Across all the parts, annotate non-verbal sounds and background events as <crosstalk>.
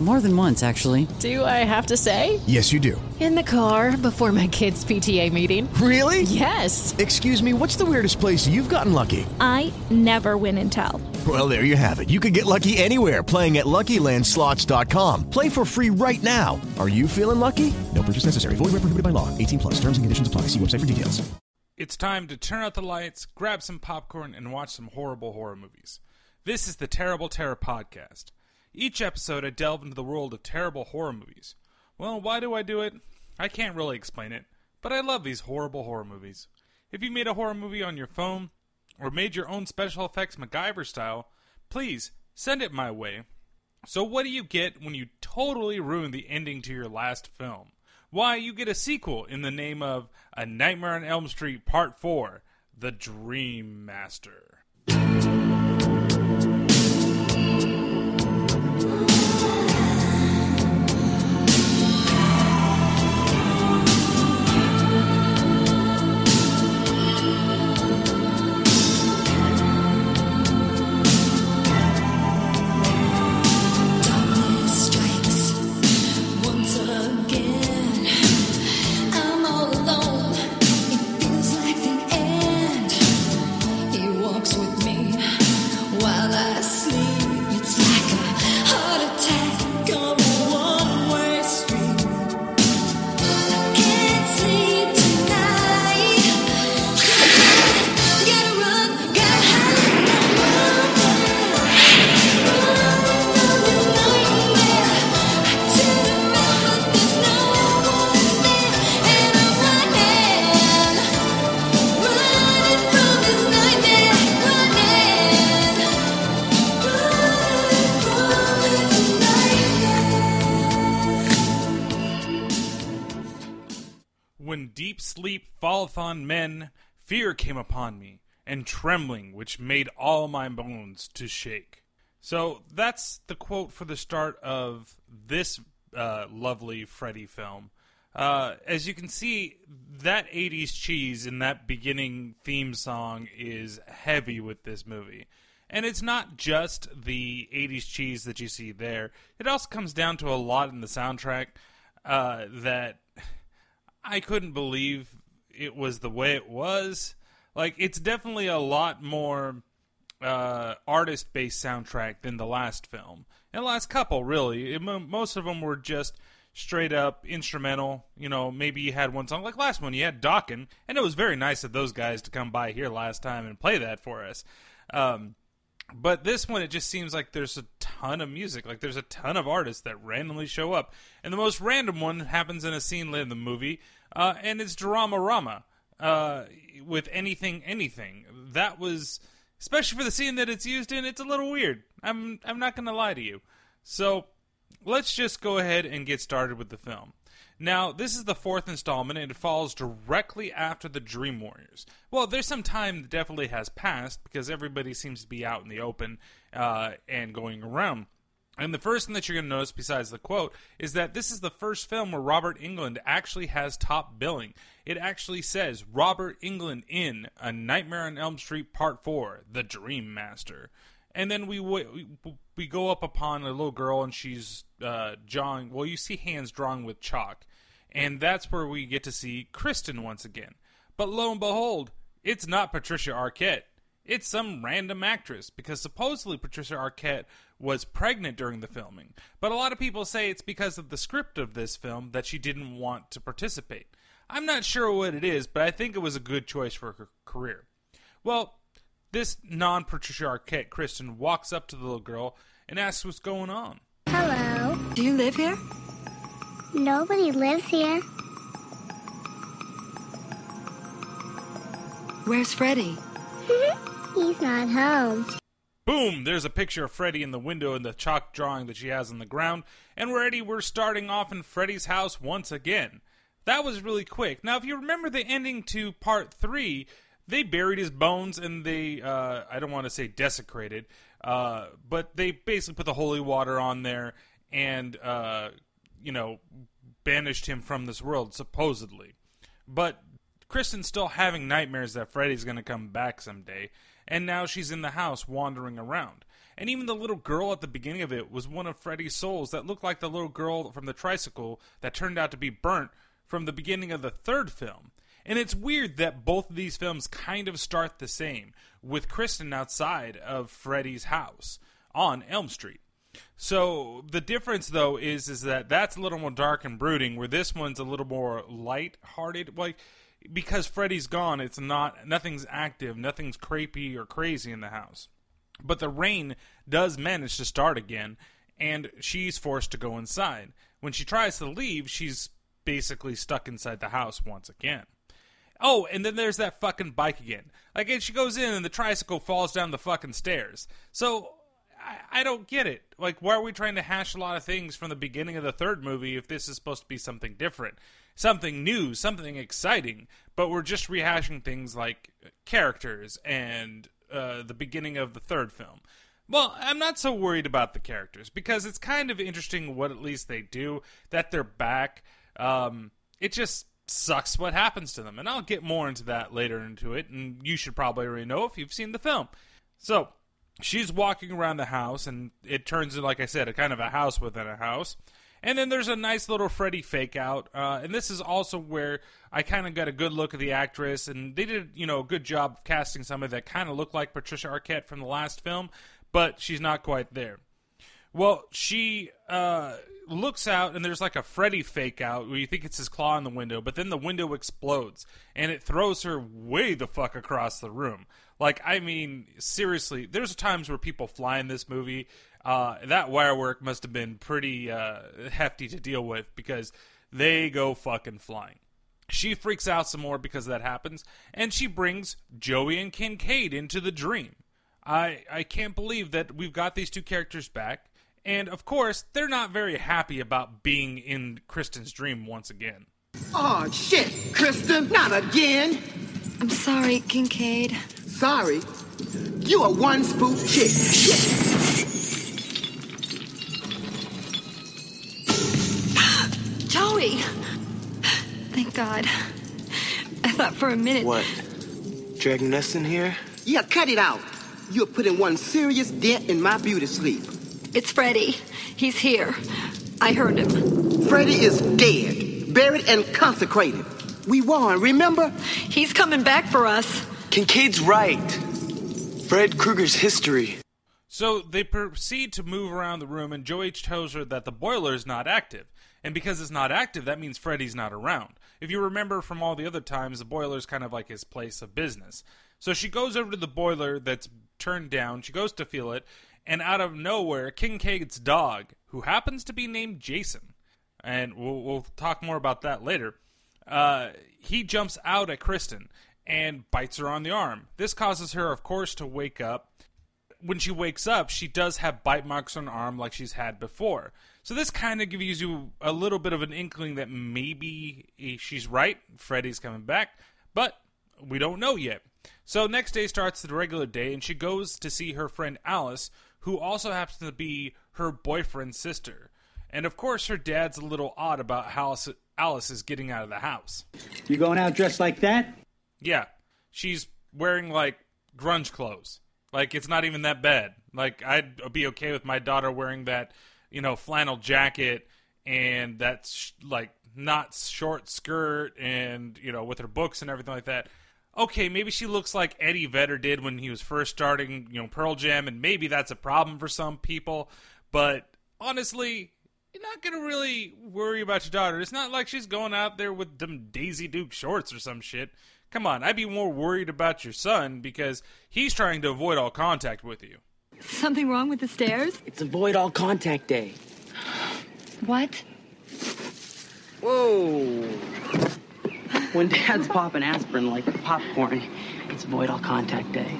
More than once, actually. Do I have to say? Yes, you do. In the car before my kids' PTA meeting. Really? Yes. Excuse me, what's the weirdest place you've gotten lucky? I never win and tell. Well, there you have it. You can get lucky anywhere playing at LuckyLandSlots.com. Play for free right now. Are you feeling lucky? No purchase necessary. Void where prohibited by law. 18 plus. Terms and conditions apply. See website for details. It's time to turn out the lights, grab some popcorn, and watch some horrible horror movies. This is the Terrible Terror Podcast. Each episode, I delve into the world of terrible horror movies. Well, why do I do it? I can't really explain it, but I love these horrible horror movies. If you made a horror movie on your phone, or made your own special effects MacGyver style, please send it my way. So, what do you get when you totally ruin the ending to your last film? Why, you get a sequel in the name of A Nightmare on Elm Street Part 4 The Dream Master. Deep sleep falleth on men, fear came upon me, and trembling which made all my bones to shake. So that's the quote for the start of this uh, lovely Freddy film. Uh, as you can see, that 80s cheese in that beginning theme song is heavy with this movie. And it's not just the 80s cheese that you see there, it also comes down to a lot in the soundtrack uh, that I couldn't believe it was the way it was. Like, it's definitely a lot more uh, artist based soundtrack than the last film. And the last couple, really. It, most of them were just straight up instrumental. You know, maybe you had one song, like last one, you had Dokken, and it was very nice of those guys to come by here last time and play that for us. Um, but this one, it just seems like there's a ton of music. Like there's a ton of artists that randomly show up, and the most random one happens in a scene late in the movie, uh, and it's Dramarama uh, with anything, anything. That was especially for the scene that it's used in. It's a little weird. I'm I'm not gonna lie to you. So let's just go ahead and get started with the film. Now, this is the fourth installment, and it falls directly after the Dream Warriors. Well, there's some time that definitely has passed because everybody seems to be out in the open uh, and going around. And the first thing that you're going to notice, besides the quote, is that this is the first film where Robert Englund actually has top billing. It actually says Robert Englund in A Nightmare on Elm Street Part 4 The Dream Master. And then we we, we go up upon a little girl and she's uh, drawing. Well, you see hands drawing with chalk, and that's where we get to see Kristen once again. But lo and behold, it's not Patricia Arquette. It's some random actress because supposedly Patricia Arquette was pregnant during the filming. But a lot of people say it's because of the script of this film that she didn't want to participate. I'm not sure what it is, but I think it was a good choice for her career. Well, this non Patricia Arquette Kristen walks up to the little girl and asks what's going on. Hello. Do you live here? Nobody lives here. Where's Freddy? <laughs> He's not home. Boom! There's a picture of Freddy in the window in the chalk drawing that she has on the ground, and we're ready. We're starting off in Freddy's house once again. That was really quick. Now, if you remember the ending to part three, they buried his bones and they, uh, I don't want to say desecrated, uh, but they basically put the holy water on there and, uh, you know, banished him from this world, supposedly. But Kristen's still having nightmares that Freddy's going to come back someday, and now she's in the house wandering around. And even the little girl at the beginning of it was one of Freddy's souls that looked like the little girl from the tricycle that turned out to be burnt from the beginning of the third film. And it's weird that both of these films kind of start the same, with Kristen outside of Freddy's house on Elm Street. So the difference though is is that that's a little more dark and brooding, where this one's a little more light-hearted. Like because Freddy's gone, it's not nothing's active, nothing's creepy or crazy in the house. But the rain does manage to start again, and she's forced to go inside. When she tries to leave, she's basically stuck inside the house once again. Oh, and then there's that fucking bike again. Like, and she goes in and the tricycle falls down the fucking stairs. So, I, I don't get it. Like, why are we trying to hash a lot of things from the beginning of the third movie if this is supposed to be something different? Something new, something exciting, but we're just rehashing things like characters and uh, the beginning of the third film. Well, I'm not so worried about the characters because it's kind of interesting what at least they do, that they're back. Um, it just sucks what happens to them. And I'll get more into that later into it, and you should probably already know if you've seen the film. So, she's walking around the house, and it turns into, like I said, a kind of a house within a house. And then there's a nice little Freddy fake out, uh, and this is also where I kind of got a good look at the actress, and they did, you know, a good job of casting somebody that kind of looked like Patricia Arquette from the last film, but she's not quite there. Well, she uh, looks out, and there's like a Freddy fake out where you think it's his claw in the window, but then the window explodes, and it throws her way the fuck across the room. Like, I mean, seriously, there's times where people fly in this movie. Uh, that wire work must have been pretty uh, hefty to deal with because they go fucking flying. She freaks out some more because that happens, and she brings Joey and Kincaid into the dream. I I can't believe that we've got these two characters back, and of course they're not very happy about being in Kristen's dream once again. Oh, shit, Kristen, not again. I'm sorry, Kincaid. Sorry. You a one spook chick. Shit. <gasps> Joey! Thank God. I thought for a minute. What? Dragging us in here? Yeah, cut it out. You're putting one serious dent in my beauty sleep. It's Freddy. He's here. I heard him. Freddy is dead, buried and consecrated. We won, remember? He's coming back for us. Kincaid's right. Fred Krueger's history. So they proceed to move around the room, and Joey tells her that the boiler is not active. And because it's not active, that means Freddy's not around. If you remember from all the other times, the boiler's kind of like his place of business. So she goes over to the boiler that's turned down, she goes to feel it, and out of nowhere, Kincaid's dog, who happens to be named Jason, and we'll, we'll talk more about that later, uh, he jumps out at Kristen and bites her on the arm. This causes her, of course, to wake up when she wakes up, she does have bite marks on her arm like she's had before. So this kind of gives you a little bit of an inkling that maybe she's right. Freddy's coming back, but we don't know yet. So next day starts the regular day, and she goes to see her friend Alice, who also happens to be her boyfriend's sister. And of course, her dad's a little odd about how Alice- Alice is getting out of the house. You going out dressed like that? Yeah, she's wearing like grunge clothes. Like it's not even that bad. Like I'd be okay with my daughter wearing that, you know, flannel jacket and that's sh- like not short skirt and you know with her books and everything like that. Okay, maybe she looks like Eddie Vedder did when he was first starting, you know, Pearl Jam, and maybe that's a problem for some people. But honestly, you're not gonna really worry about your daughter. It's not like she's going out there with them Daisy Duke shorts or some shit. Come on, I'd be more worried about your son because he's trying to avoid all contact with you. Something wrong with the stairs? It's avoid all contact day. What? Whoa. When dad's popping aspirin like popcorn, it's avoid all contact day.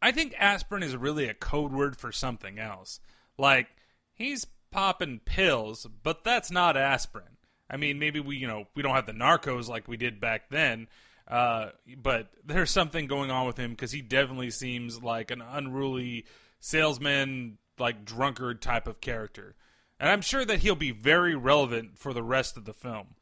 I think aspirin is really a code word for something else. Like, he's popping pills, but that's not aspirin. I mean, maybe we, you know, we don't have the narcos like we did back then, uh, but there's something going on with him because he definitely seems like an unruly salesman, like drunkard type of character. And I'm sure that he'll be very relevant for the rest of the film.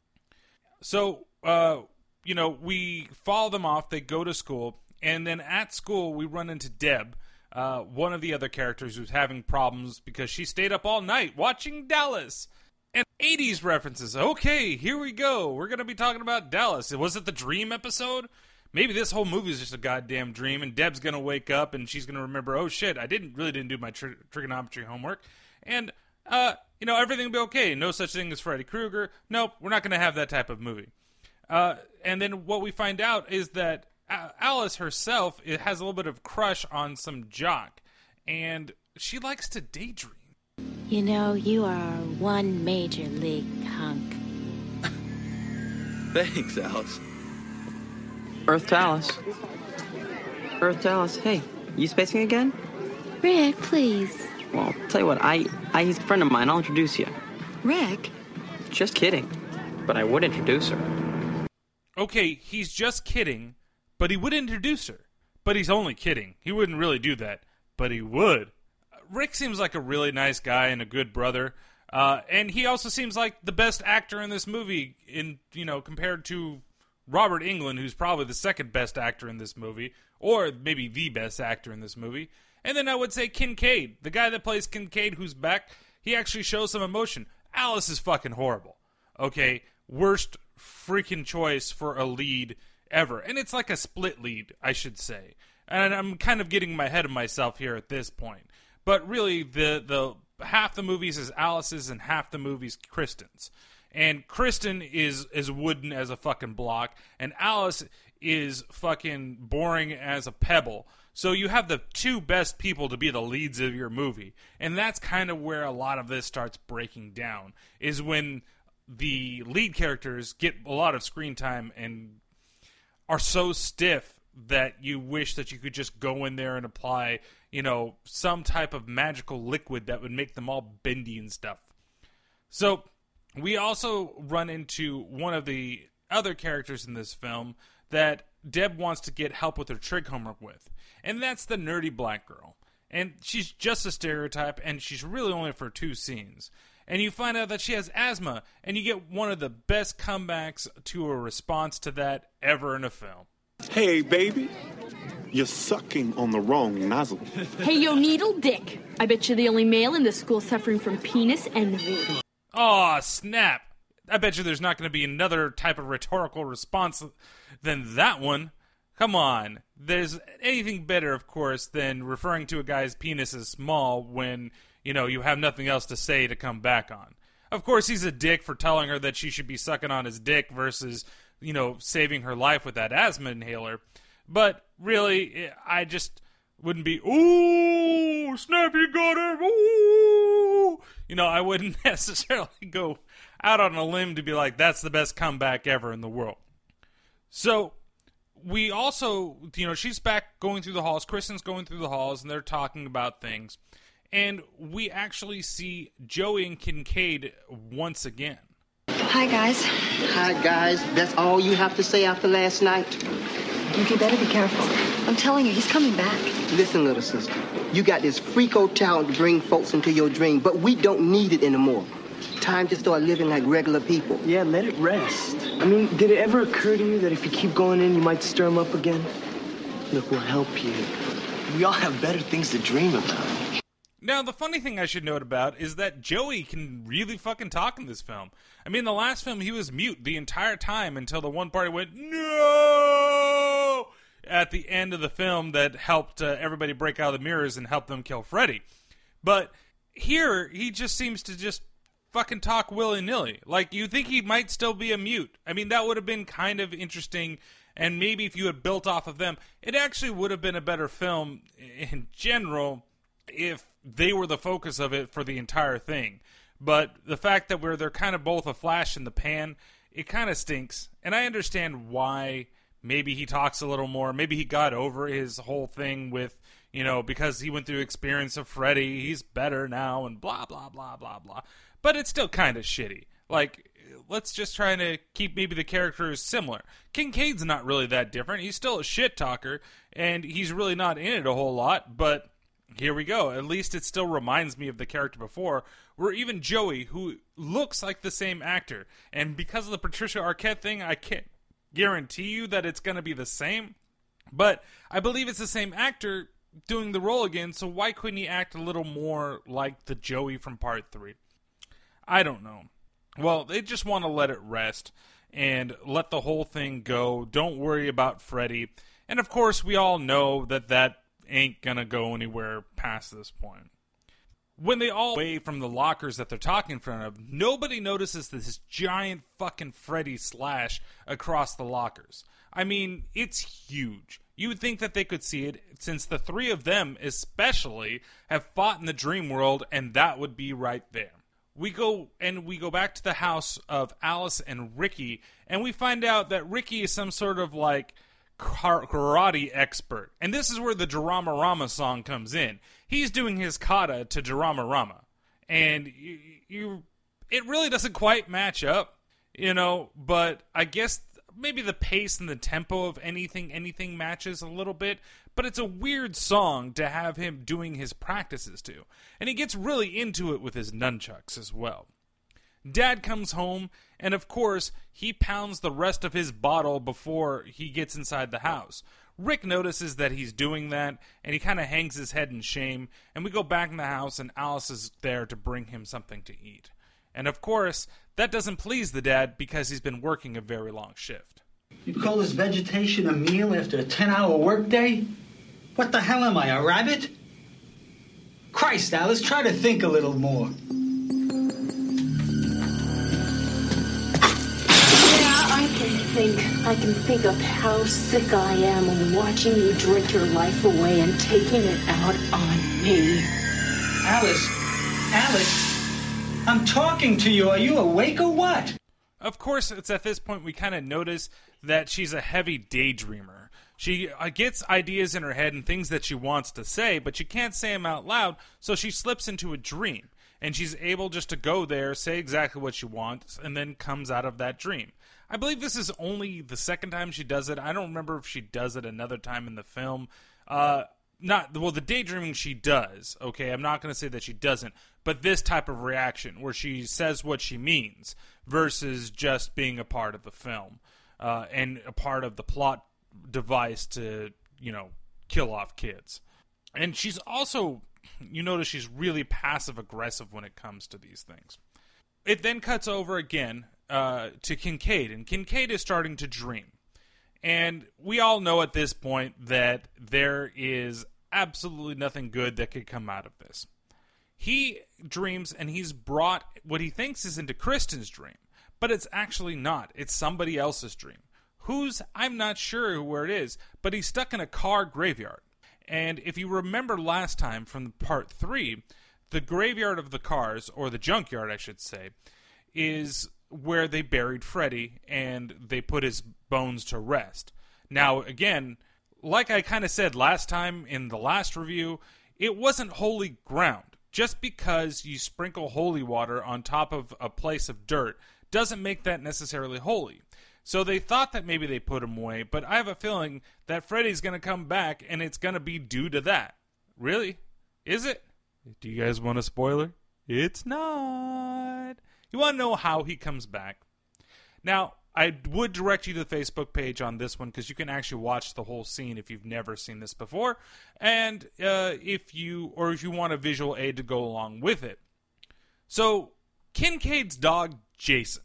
So, uh, you know, we follow them off. They go to school, and then at school we run into Deb, uh, one of the other characters who's having problems because she stayed up all night watching Dallas. And 80s references. Okay, here we go. We're going to be talking about Dallas. Was it the dream episode? Maybe this whole movie is just a goddamn dream, and Deb's going to wake up and she's going to remember, oh shit, I didn't really didn't do my tri- trigonometry homework. And, uh, you know, everything will be okay. No such thing as Freddy Krueger. Nope, we're not going to have that type of movie. Uh, and then what we find out is that Alice herself it has a little bit of crush on some jock, and she likes to daydream. You know, you are one major league hunk. <laughs> Thanks, Alice. Earth to Alice. Earth to Alice. Hey, you spacing again? Rick, please. Well, tell you what, I, I he's a friend of mine. I'll introduce you. Rick? Just kidding. But I would introduce her. Okay, he's just kidding, but he would introduce her. But he's only kidding. He wouldn't really do that, but he would. Rick seems like a really nice guy and a good brother. Uh, and he also seems like the best actor in this movie in you know compared to Robert Englund, who's probably the second best actor in this movie, or maybe the best actor in this movie. And then I would say Kincaid, the guy that plays Kincaid, who's back. He actually shows some emotion. Alice is fucking horrible. Okay, worst freaking choice for a lead ever, and it's like a split lead, I should say. And I'm kind of getting my head of myself here at this point. But really, the the half the movies is Alice's and half the movies Kristen's. And Kristen is as wooden as a fucking block, and Alice is fucking boring as a pebble. So you have the two best people to be the leads of your movie. And that's kind of where a lot of this starts breaking down is when the lead characters get a lot of screen time and are so stiff that you wish that you could just go in there and apply, you know, some type of magical liquid that would make them all bendy and stuff. So, we also run into one of the other characters in this film that Deb wants to get help with her trig homework with, and that's the nerdy black girl. And she's just a stereotype, and she's really only for two scenes. And you find out that she has asthma, and you get one of the best comebacks to a response to that ever in a film. Hey, baby. You're sucking on the wrong nozzle. <laughs> Hey, yo, Needle Dick. I bet you're the only male in this school suffering from penis envy. Aw, snap. I bet you there's not going to be another type of rhetorical response than that one. Come on. There's anything better, of course, than referring to a guy's penis as small when, you know, you have nothing else to say to come back on. Of course, he's a dick for telling her that she should be sucking on his dick versus, you know, saving her life with that asthma inhaler. But really, I just wouldn't be, ooh, snap, you got her, ooh. You know, I wouldn't <laughs> necessarily go out on a limb to be like, that's the best comeback ever in the world. So we also, you know, she's back going through the halls. Kristen's going through the halls, and they're talking about things. And we actually see Joey and Kincaid once again. Hi, guys. Hi, guys. That's all you have to say after last night? You better be careful. I'm telling you, he's coming back. Listen, little sister. You got this freako talent to bring folks into your dream, but we don't need it anymore. Time to start living like regular people. Yeah, let it rest. I mean, did it ever occur to you that if you keep going in, you might stir him up again? Look, we'll help you. We all have better things to dream about. Now, the funny thing I should note about is that Joey can really fucking talk in this film. I mean, the last film he was mute the entire time until the one party went no at the end of the film that helped uh, everybody break out of the mirrors and help them kill Freddy. But here, he just seems to just fucking talk willy nilly. Like you think he might still be a mute. I mean, that would have been kind of interesting. And maybe if you had built off of them, it actually would have been a better film in general if they were the focus of it for the entire thing. But the fact that we're they're kind of both a flash in the pan, it kind of stinks. And I understand why maybe he talks a little more. Maybe he got over his whole thing with, you know, because he went through experience of Freddy, he's better now and blah blah blah blah blah. But it's still kind of shitty. Like let's just try to keep maybe the characters similar. Kincaid's not really that different. He's still a shit talker and he's really not in it a whole lot, but here we go. At least it still reminds me of the character before, where even Joey, who looks like the same actor, and because of the Patricia Arquette thing, I can't guarantee you that it's going to be the same, but I believe it's the same actor doing the role again, so why couldn't he act a little more like the Joey from part 3? I don't know. Well, they just want to let it rest and let the whole thing go. Don't worry about Freddy. And of course, we all know that that ain't to go anywhere past this point. When they all away from the lockers that they're talking in front of, nobody notices this giant fucking Freddy slash across the lockers. I mean, it's huge. You would think that they could see it since the three of them, especially, have fought in the dream world, and that would be right there. We go and we go back to the house of Alice and Ricky, and we find out that Ricky is some sort of like karate expert. And this is where the Dramarama song comes in. He's doing his kata to Dramarama. And you, you it really doesn't quite match up, you know, but I guess maybe the pace and the tempo of anything anything matches a little bit, but it's a weird song to have him doing his practices to. And he gets really into it with his nunchucks as well. Dad comes home, and of course, he pounds the rest of his bottle before he gets inside the house. Rick notices that he's doing that, and he kind of hangs his head in shame. And we go back in the house, and Alice is there to bring him something to eat. And of course, that doesn't please the dad because he's been working a very long shift. You call this vegetation a meal after a 10 hour workday? What the hell am I, a rabbit? Christ, Alice, try to think a little more. Think. I can think of how sick I am watching you drink your life away and taking it out on me. Alice, Alice, I'm talking to you. Are you awake or what? Of course, it's at this point we kind of notice that she's a heavy daydreamer. She uh, gets ideas in her head and things that she wants to say, but she can't say them out loud, so she slips into a dream. And she's able just to go there, say exactly what she wants, and then comes out of that dream. I believe this is only the second time she does it. I don't remember if she does it another time in the film. Uh, not well, the daydreaming she does. Okay, I'm not going to say that she doesn't, but this type of reaction where she says what she means versus just being a part of the film uh, and a part of the plot device to you know kill off kids. And she's also, you notice she's really passive aggressive when it comes to these things. It then cuts over again uh, to Kincaid, and Kincaid is starting to dream. And we all know at this point that there is absolutely nothing good that could come out of this. He dreams and he's brought what he thinks is into Kristen's dream, but it's actually not. It's somebody else's dream. Whose, I'm not sure where it is, but he's stuck in a car graveyard. And if you remember last time from part three, the graveyard of the cars, or the junkyard, I should say, is where they buried Freddy and they put his bones to rest. Now, again, like I kind of said last time in the last review, it wasn't holy ground. Just because you sprinkle holy water on top of a place of dirt doesn't make that necessarily holy. So they thought that maybe they put him away, but I have a feeling that Freddy's going to come back and it's going to be due to that. Really? Is it? Do you guys want a spoiler? It's not. You want to know how he comes back? Now, I would direct you to the Facebook page on this one because you can actually watch the whole scene if you've never seen this before, and uh, if you or if you want a visual aid to go along with it. So, Kincaid's dog Jason,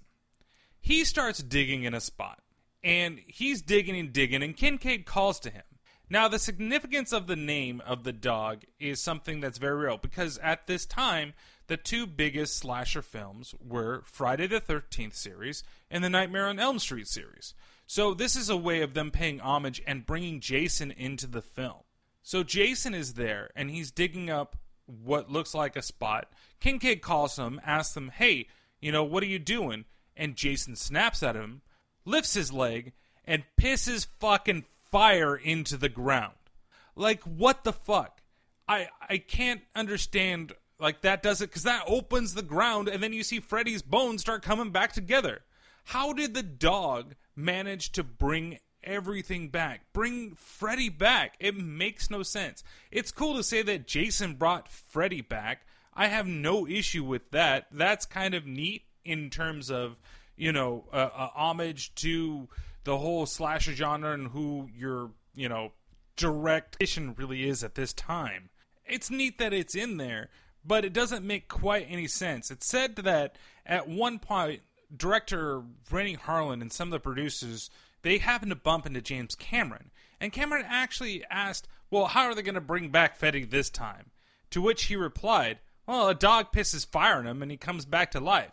he starts digging in a spot, and he's digging and digging, and Kincaid calls to him. Now, the significance of the name of the dog is something that's very real because at this time, the two biggest slasher films were Friday the 13th series and the Nightmare on Elm Street series. So, this is a way of them paying homage and bringing Jason into the film. So, Jason is there and he's digging up what looks like a spot. Kincaid calls him, asks him, Hey, you know, what are you doing? And Jason snaps at him, lifts his leg, and pisses fucking fire into the ground. Like, what the fuck? I I can't understand like that does it because that opens the ground and then you see Freddy's bones start coming back together. How did the dog manage to bring everything back? Bring Freddy back? It makes no sense. It's cool to say that Jason brought Freddy back. I have no issue with that. That's kind of neat in terms of, you know, a, uh, homage to the whole slasher genre and who your you know direct really is at this time. It's neat that it's in there, but it doesn't make quite any sense. It's said that at one point, director Renny Harlin and some of the producers they happened to bump into James Cameron, and Cameron actually asked, "Well, how are they going to bring back Freddy this time?" To which he replied, "Well, a dog pisses fire on him, and he comes back to life."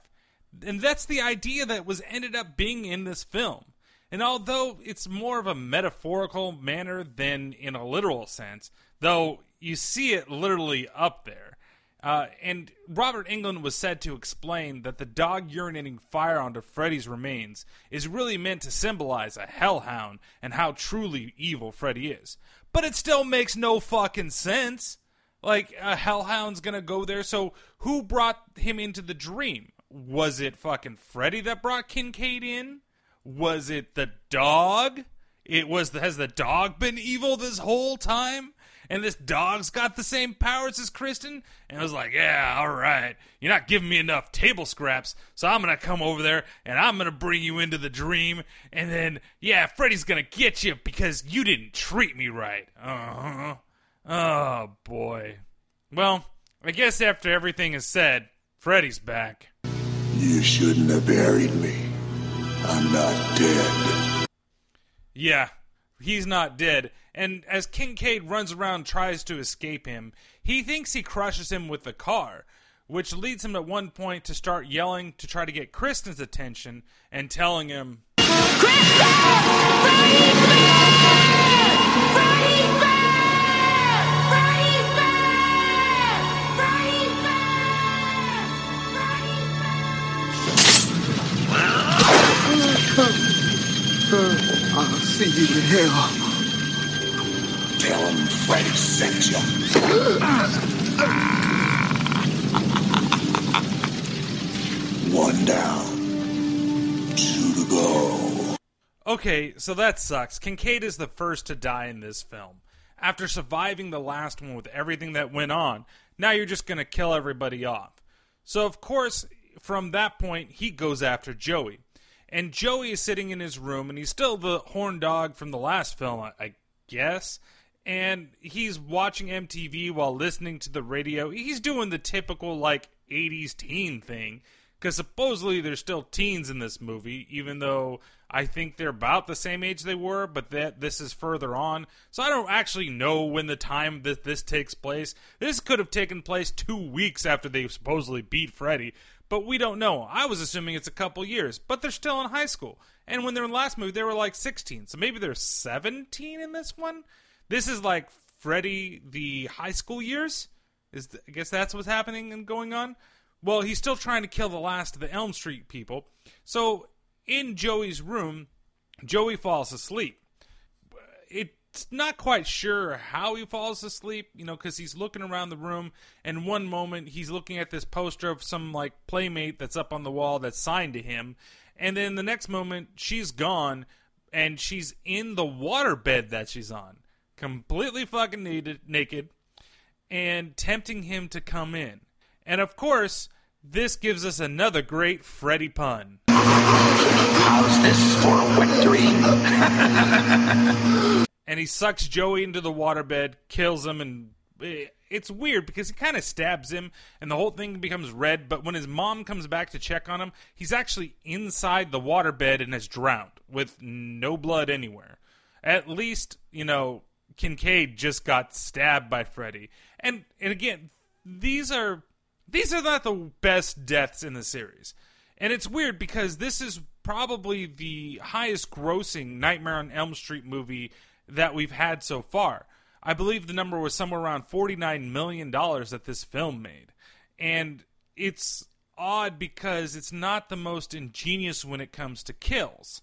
And that's the idea that was ended up being in this film. And although it's more of a metaphorical manner than in a literal sense, though you see it literally up there. Uh, and Robert Englund was said to explain that the dog urinating fire onto Freddy's remains is really meant to symbolize a hellhound and how truly evil Freddy is. But it still makes no fucking sense. Like, a hellhound's gonna go there, so who brought him into the dream? Was it fucking Freddy that brought Kincaid in? Was it the dog? It was the. has the dog been evil this whole time? And this dog's got the same powers as Kristen? And I was like, yeah, all right. You're not giving me enough table scraps, so I'm gonna come over there and I'm gonna bring you into the dream, and then yeah, Freddy's gonna get you because you didn't treat me right. Uh-huh. Oh boy. Well, I guess after everything is said, Freddy's back. You shouldn't have buried me. I'm not dead. Yeah, he's not dead. And as Kincaid runs around tries to escape him, he thinks he crushes him with the car, which leads him at one point to start yelling to try to get Kristen's attention and telling him, <laughs> I'll see you in hell. Tell him Freddy sent you. One down. Two to go. Okay, so that sucks. Kincaid is the first to die in this film. After surviving the last one with everything that went on, now you're just going to kill everybody off. So, of course, from that point, he goes after Joey. And Joey is sitting in his room, and he's still the horn dog from the last film, I, I guess. And he's watching MTV while listening to the radio. He's doing the typical, like, 80s teen thing. Because supposedly there's still teens in this movie, even though I think they're about the same age they were, but that this is further on. So I don't actually know when the time that this takes place. This could have taken place two weeks after they supposedly beat Freddy, but we don't know. I was assuming it's a couple years, but they're still in high school. And when they're in the last movie, they were like 16, so maybe they're 17 in this one. This is like Freddy the high school years. Is I guess that's what's happening and going on. Well, he's still trying to kill the last of the Elm Street people. So in Joey's room, Joey falls asleep. It's not quite sure how he falls asleep, you know, because he's looking around the room, and one moment he's looking at this poster of some like playmate that's up on the wall that's signed to him, and then the next moment she's gone, and she's in the waterbed that she's on, completely fucking naked, naked, and tempting him to come in. And of course, this gives us another great Freddy pun. How's this for a wet dream? <laughs> and he sucks Joey into the waterbed, kills him, and eh, it's weird because he kind of stabs him, and the whole thing becomes red. But when his mom comes back to check on him, he's actually inside the waterbed and is drowned with no blood anywhere. At least, you know, Kincaid just got stabbed by Freddy. And and again, these are these are not the best deaths in the series. And it's weird because this is probably the highest grossing Nightmare on Elm Street movie that we've had so far. I believe the number was somewhere around $49 million that this film made. And it's odd because it's not the most ingenious when it comes to kills.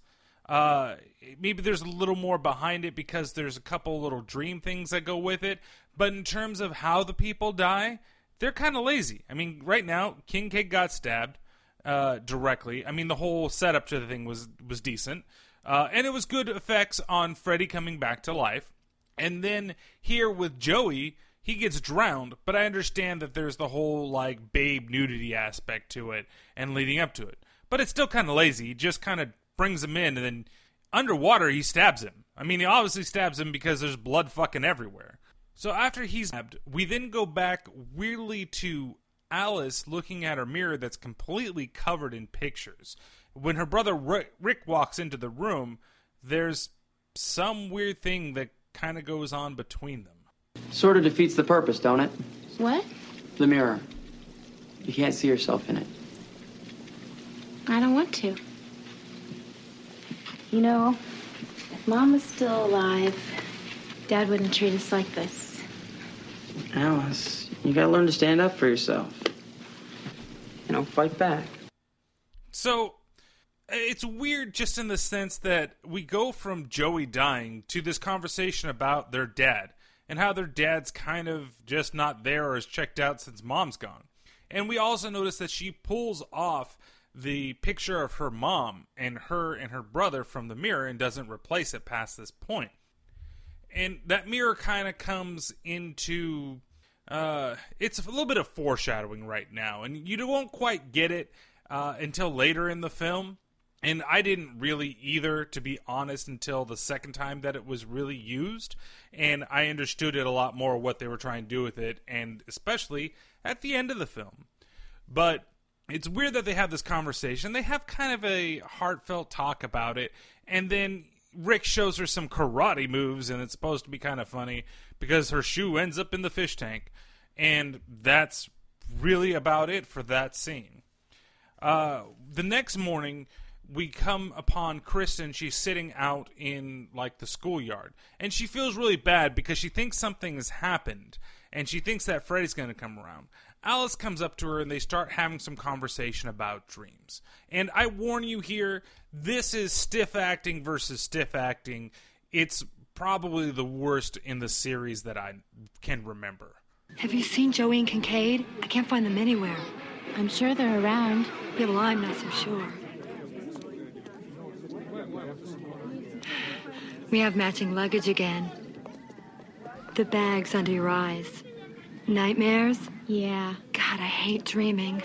Uh, maybe there's a little more behind it because there's a couple little dream things that go with it. But in terms of how the people die, they're kind of lazy. I mean, right now, King Kincaid got stabbed uh, directly. I mean, the whole setup to the thing was was decent, uh, and it was good effects on Freddy coming back to life. And then here with Joey, he gets drowned, but I understand that there's the whole like babe nudity aspect to it and leading up to it. But it's still kind of lazy. Just kind of brings him in, and then underwater, he stabs him. I mean, he obviously stabs him because there's blood fucking everywhere. So after he's stabbed, we then go back weirdly to Alice looking at her mirror that's completely covered in pictures. When her brother Rick, Rick walks into the room, there's some weird thing that kind of goes on between them. Sort of defeats the purpose, don't it? What? The mirror. You can't see yourself in it. I don't want to. You know, if Mom was still alive, Dad wouldn't treat us like this. Alice, you gotta learn to stand up for yourself. You know, fight back. So it's weird just in the sense that we go from Joey dying to this conversation about their dad and how their dad's kind of just not there or is checked out since mom's gone. And we also notice that she pulls off the picture of her mom and her and her brother from the mirror and doesn't replace it past this point. And that mirror kind of comes into uh, it's a little bit of foreshadowing right now, and you won't quite get it uh, until later in the film. And I didn't really either, to be honest, until the second time that it was really used. And I understood it a lot more what they were trying to do with it, and especially at the end of the film. But it's weird that they have this conversation. They have kind of a heartfelt talk about it, and then Rick shows her some karate moves, and it's supposed to be kind of funny because her shoe ends up in the fish tank, and that's really about it for that scene. Uh, the next morning, we come upon Kristen. She's sitting out in like the schoolyard, and she feels really bad because she thinks something has happened, and she thinks that Freddy's going to come around. Alice comes up to her and they start having some conversation about dreams. And I warn you here, this is stiff acting versus stiff acting. It's probably the worst in the series that I can remember. Have you seen Joey and Kincaid? I can't find them anywhere. I'm sure they're around. Yeah, well, I'm not so sure. We have matching luggage again. The bags under your eyes. Nightmares? Yeah. God, I hate dreaming.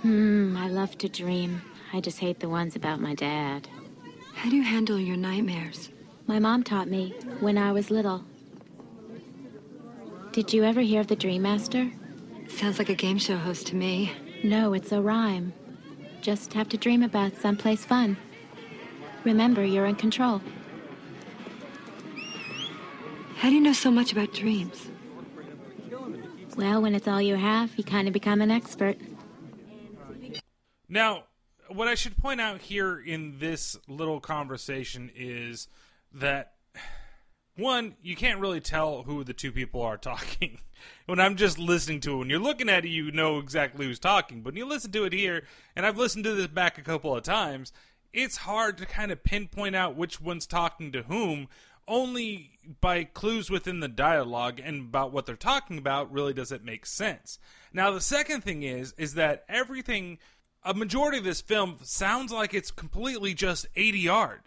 Hmm, I love to dream. I just hate the ones about my dad. How do you handle your nightmares? My mom taught me when I was little. Did you ever hear of the Dream Master? Sounds like a game show host to me. No, it's a rhyme. Just have to dream about someplace fun. Remember, you're in control. How do you know so much about dreams? Well, when it's all you have, you kind of become an expert. Now, what I should point out here in this little conversation is that one, you can't really tell who the two people are talking. <laughs> when I'm just listening to it, when you're looking at it, you know exactly who's talking. But when you listen to it here, and I've listened to this back a couple of times, it's hard to kind of pinpoint out which one's talking to whom. Only by clues within the dialogue and about what they're talking about really does it make sense. Now, the second thing is is that everything, a majority of this film sounds like it's completely just ADR.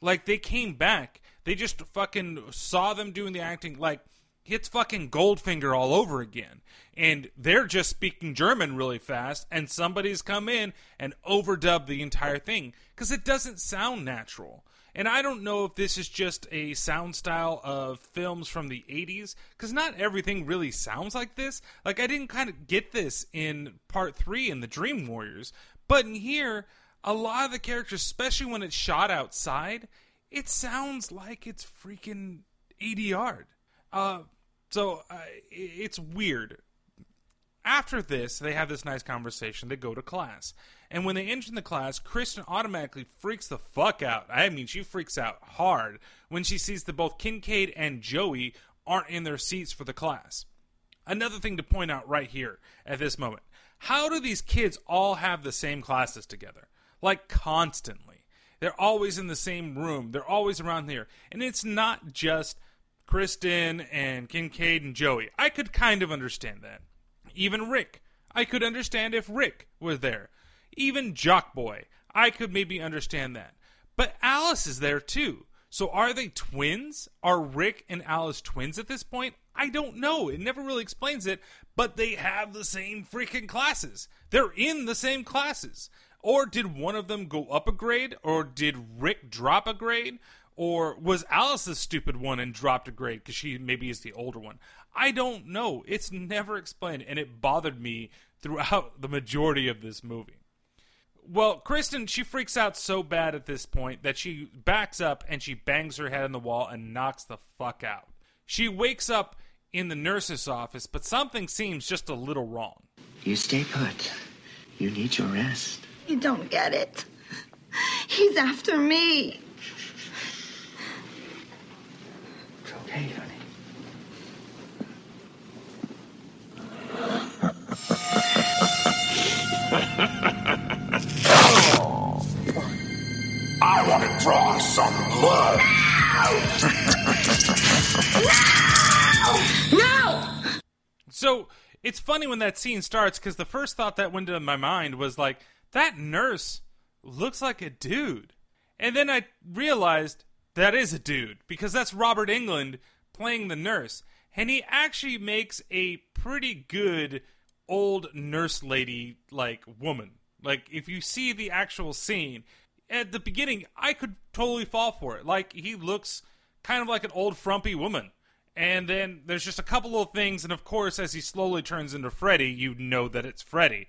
Like they came back, they just fucking saw them doing the acting like it's fucking Goldfinger all over again. And they're just speaking German really fast, and somebody's come in and overdubbed the entire thing because it doesn't sound natural. And I don't know if this is just a sound style of films from the 80s, because not everything really sounds like this. Like, I didn't kind of get this in part three in The Dream Warriors, but in here, a lot of the characters, especially when it's shot outside, it sounds like it's freaking ADR. Uh, so uh, it's weird. After this, they have this nice conversation. They go to class. And when they enter the class, Kristen automatically freaks the fuck out. I mean, she freaks out hard when she sees that both Kincaid and Joey aren't in their seats for the class. Another thing to point out right here at this moment how do these kids all have the same classes together? Like, constantly. They're always in the same room, they're always around here. And it's not just Kristen and Kincaid and Joey. I could kind of understand that. Even Rick. I could understand if Rick was there. Even Jock Boy. I could maybe understand that. But Alice is there too. So are they twins? Are Rick and Alice twins at this point? I don't know. It never really explains it, but they have the same freaking classes. They're in the same classes. Or did one of them go up a grade? Or did Rick drop a grade? Or was Alice the stupid one and dropped a grade because she maybe is the older one? I don't know. It's never explained, and it bothered me throughout <laughs> the majority of this movie. Well, Kristen, she freaks out so bad at this point that she backs up and she bangs her head on the wall and knocks the fuck out. She wakes up in the nurse's office, but something seems just a little wrong. You stay put. You need your rest. You don't get it. He's after me. It's okay, honey. Some blood. No! So it's funny when that scene starts because the first thought that went into my mind was like, that nurse looks like a dude. And then I realized that is a dude because that's Robert Englund playing the nurse. And he actually makes a pretty good old nurse lady like woman. Like if you see the actual scene at the beginning, I could totally fall for it. Like he looks kind of like an old frumpy woman. And then there's just a couple little things, and of course, as he slowly turns into Freddy, you know that it's Freddy.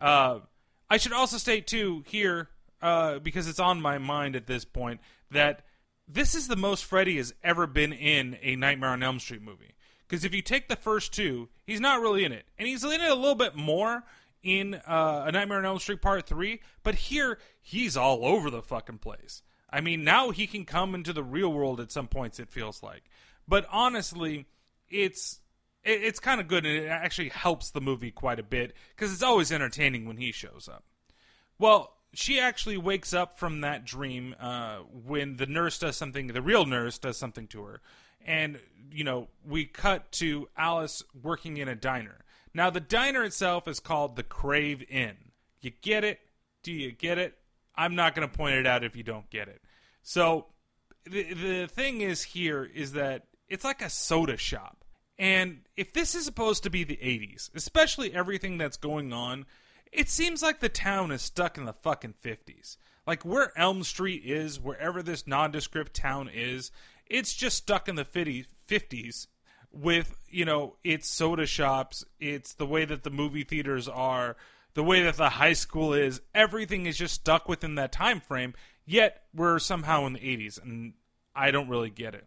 Uh, I should also state too here, uh, because it's on my mind at this point, that this is the most Freddy has ever been in a Nightmare on Elm Street movie. Because if you take the first two, he's not really in it, and he's in it a little bit more in uh, A Nightmare on Elm Street Part Three. But here, he's all over the fucking place. I mean, now he can come into the real world at some points. It feels like, but honestly, it's it, it's kind of good, and it actually helps the movie quite a bit because it's always entertaining when he shows up. Well, she actually wakes up from that dream uh, when the nurse does something. The real nurse does something to her, and you know we cut to Alice working in a diner. Now the diner itself is called the Crave Inn. You get it? Do you get it? I'm not going to point it out if you don't get it. So the the thing is here is that it's like a soda shop. And if this is supposed to be the 80s, especially everything that's going on, it seems like the town is stuck in the fucking 50s. Like where Elm Street is, wherever this nondescript town is, it's just stuck in the 50s with, you know, its soda shops, it's the way that the movie theaters are, the way that the high school is, everything is just stuck within that time frame, yet we're somehow in the 80s and I don't really get it.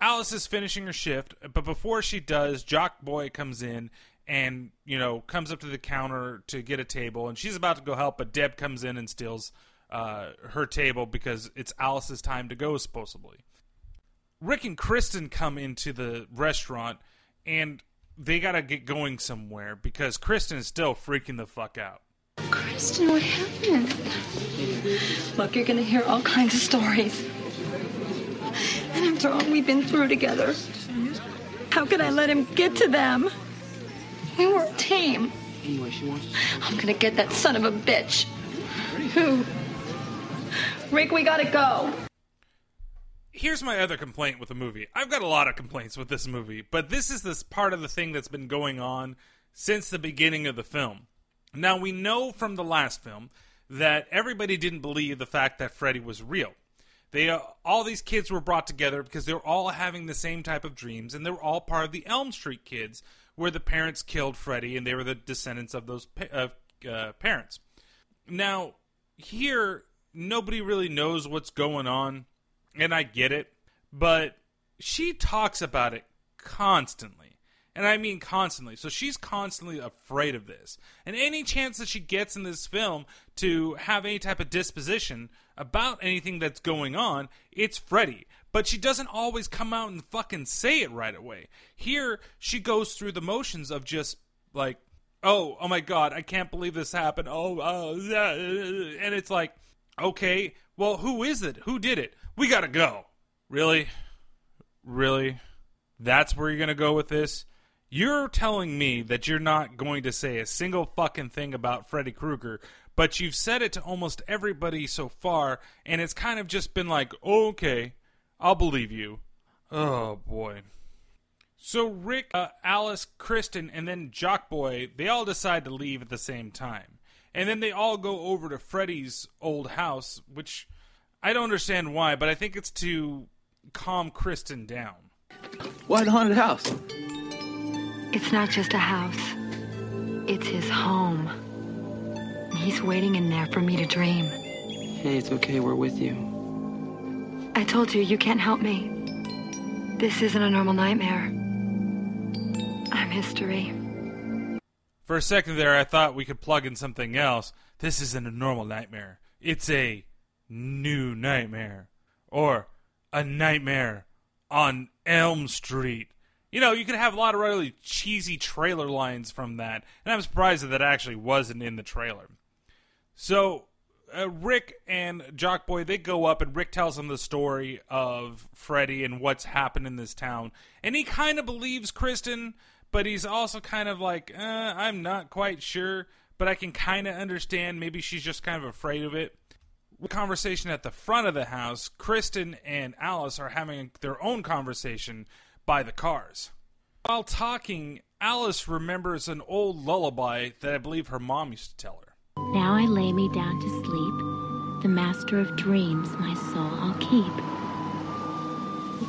Alice is finishing her shift, but before she does, Jock Boy comes in and, you know, comes up to the counter to get a table, and she's about to go help, but Deb comes in and steals uh, her table because it's Alice's time to go, supposedly. Rick and Kristen come into the restaurant, and they gotta get going somewhere because Kristen is still freaking the fuck out. Kristen, what happened? Look, you're gonna hear all kinds of stories. And after all we've been through together, how could I let him get to them? We were a team. Anyway, she wants. I'm gonna get that son of a bitch. Who? Rick, we gotta go. Here's my other complaint with the movie. I've got a lot of complaints with this movie, but this is this part of the thing that's been going on since the beginning of the film. Now we know from the last film that everybody didn't believe the fact that Freddy was real. They uh, all these kids were brought together because they were all having the same type of dreams, and they were all part of the Elm Street kids, where the parents killed Freddy, and they were the descendants of those pa- uh, uh, parents. Now here, nobody really knows what's going on, and I get it, but she talks about it constantly. And I mean constantly. So she's constantly afraid of this. And any chance that she gets in this film to have any type of disposition about anything that's going on, it's Freddy. But she doesn't always come out and fucking say it right away. Here, she goes through the motions of just like, oh, oh my god, I can't believe this happened. Oh, oh, and it's like, okay, well, who is it? Who did it? We gotta go. Really? Really? That's where you're gonna go with this? You're telling me that you're not going to say a single fucking thing about Freddy Krueger, but you've said it to almost everybody so far, and it's kind of just been like, okay, I'll believe you. Oh boy. So Rick, uh, Alice, Kristen, and then Jock Boy, they all decide to leave at the same time. And then they all go over to Freddy's old house, which I don't understand why, but I think it's to calm Kristen down. Why the haunted house? It's not just a house, it's his home. He's waiting in there for me to dream. Hey, it's okay. We're with you. I told you, you can't help me. This isn't a normal nightmare. I'm history. For a second there, I thought we could plug in something else. This isn't a normal nightmare. It's a new nightmare. Or a nightmare on Elm Street. You know, you could have a lot of really cheesy trailer lines from that, and I'm surprised that that actually wasn't in the trailer. So, uh, Rick and Jock Boy they go up, and Rick tells them the story of Freddy and what's happened in this town, and he kind of believes Kristen, but he's also kind of like, uh, I'm not quite sure, but I can kind of understand. Maybe she's just kind of afraid of it conversation at the front of the house, Kristen and Alice are having their own conversation by the cars. While talking, Alice remembers an old lullaby that I believe her mom used to tell her. Now I lay me down to sleep. The master of dreams my soul I'll keep.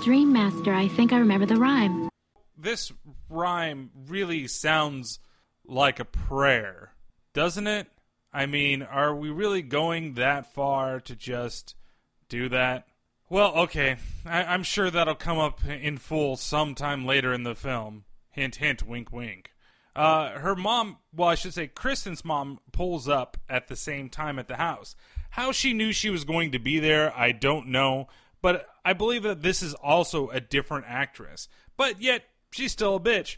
Dream master, I think I remember the rhyme. This rhyme really sounds like a prayer, doesn't it? I mean, are we really going that far to just do that? Well, okay. I- am sure that'll come up in full sometime later in the film. Hint, hint, wink, wink. Uh, her mom, well, I should say, Kristen's mom pulls up at the same time at the house. How she knew she was going to be there, I don't know, but I believe that this is also a different actress. But yet, she's still a bitch.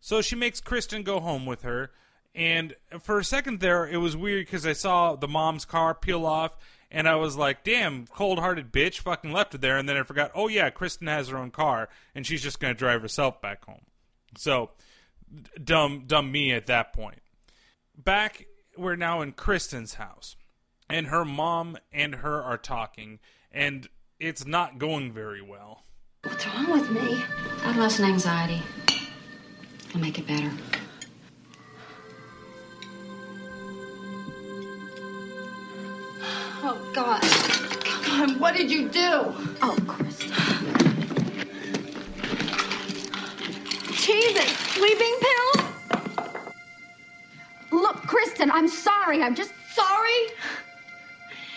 So she makes Kristen go home with her and for a second there, it was weird because I saw the mom's car peel off, and I was like, "Damn, cold-hearted bitch, fucking left it there." And then I forgot, oh yeah, Kristen has her own car, and she's just gonna drive herself back home. So dumb, dumb me at that point. Back, we're now in Kristen's house, and her mom and her are talking, and it's not going very well. What's wrong with me? Adolescent anxiety. I'll make it better. Oh, God. Come on, what did you do? Oh, Kristen. Jesus, sleeping pills? Look, Kristen, I'm sorry. I'm just sorry.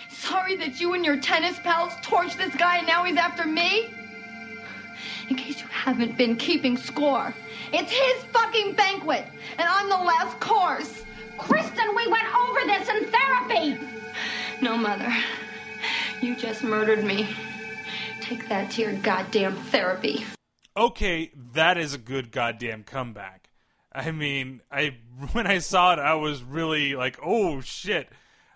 Sorry that you and your tennis pals torched this guy and now he's after me? In case you haven't been keeping score, it's his fucking banquet, and I'm the last course. Kristen, we went over this in therapy. No, Mother. You just murdered me. Take that to your goddamn therapy. Okay, that is a good goddamn comeback. I mean, I <laughs> when I saw it, I was really like, "Oh shit!"